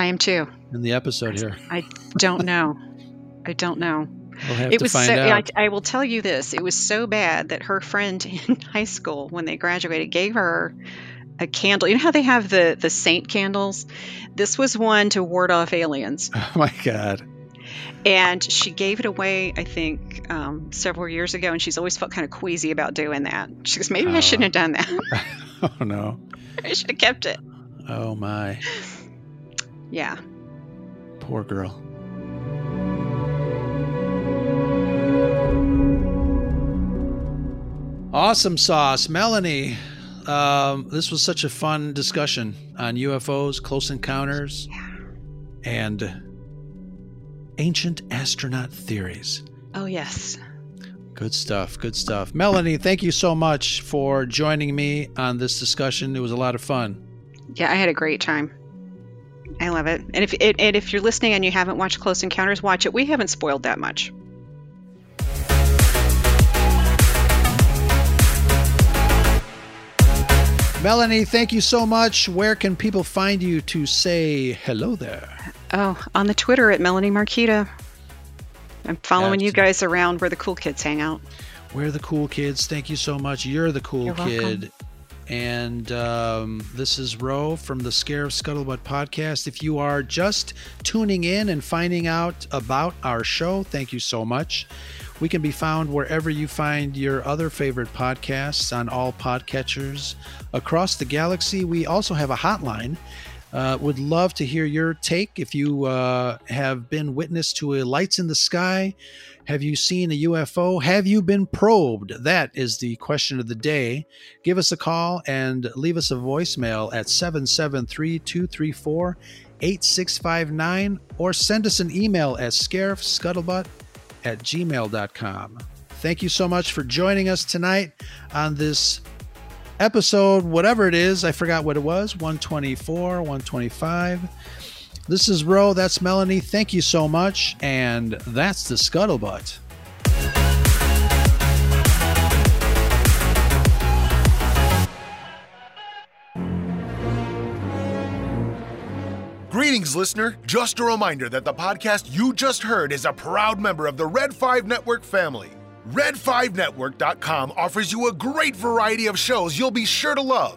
I am too. In the episode here, I don't know. I don't know. we'll have it to was find so. out. I, I will tell you this: it was so bad that her friend [laughs] in high school, when they graduated, gave her a candle. You know how they have the the saint candles? This was one to ward off aliens. [laughs] oh my god. And she gave it away, I think, um, several years ago, and she's always felt kind of queasy about doing that. She goes, maybe I shouldn't have done that. [laughs] Oh no. I should have kept it. Oh my. Yeah. Poor girl. Awesome sauce, Melanie. Um, this was such a fun discussion on UFOs, close encounters, and ancient astronaut theories. Oh, yes. Good stuff. Good stuff. Melanie, thank you so much for joining me on this discussion. It was a lot of fun. Yeah, I had a great time. I love it. And if it, and if you're listening and you haven't watched Close Encounters, watch it. We haven't spoiled that much. Melanie, thank you so much. Where can people find you to say hello there? Oh, on the Twitter at Melanie Marquita. I'm following you guys around where the cool kids hang out. We're the cool kids. Thank you so much. You're the cool You're welcome. And um, this is Ro from the Scarif Scuttlebutt podcast. If you are just tuning in and finding out about our show, thank you so much. We can be found wherever you find your other favorite podcasts on all podcatchers across the galaxy. We also have a hotline. Uh, would love to hear your take if you uh, have been witness to a lights in the sky. Have you seen a UFO? Have you been probed? That is the question of the day. Give us a call and leave us a voicemail at 773 234 8659 or send us an email at scarifscuttlebutt at gmail.com. Thank you so much for joining us tonight on this episode, whatever it is. I forgot what it was 124, 125. This is Ro. That's Melanie. Thank you so much. And that's the Scuttlebutt. Greetings, listener. Just a reminder that the podcast you just heard is a proud member of the Red 5 Network family. Red5Network.com offers you a great variety of shows you'll be sure to love.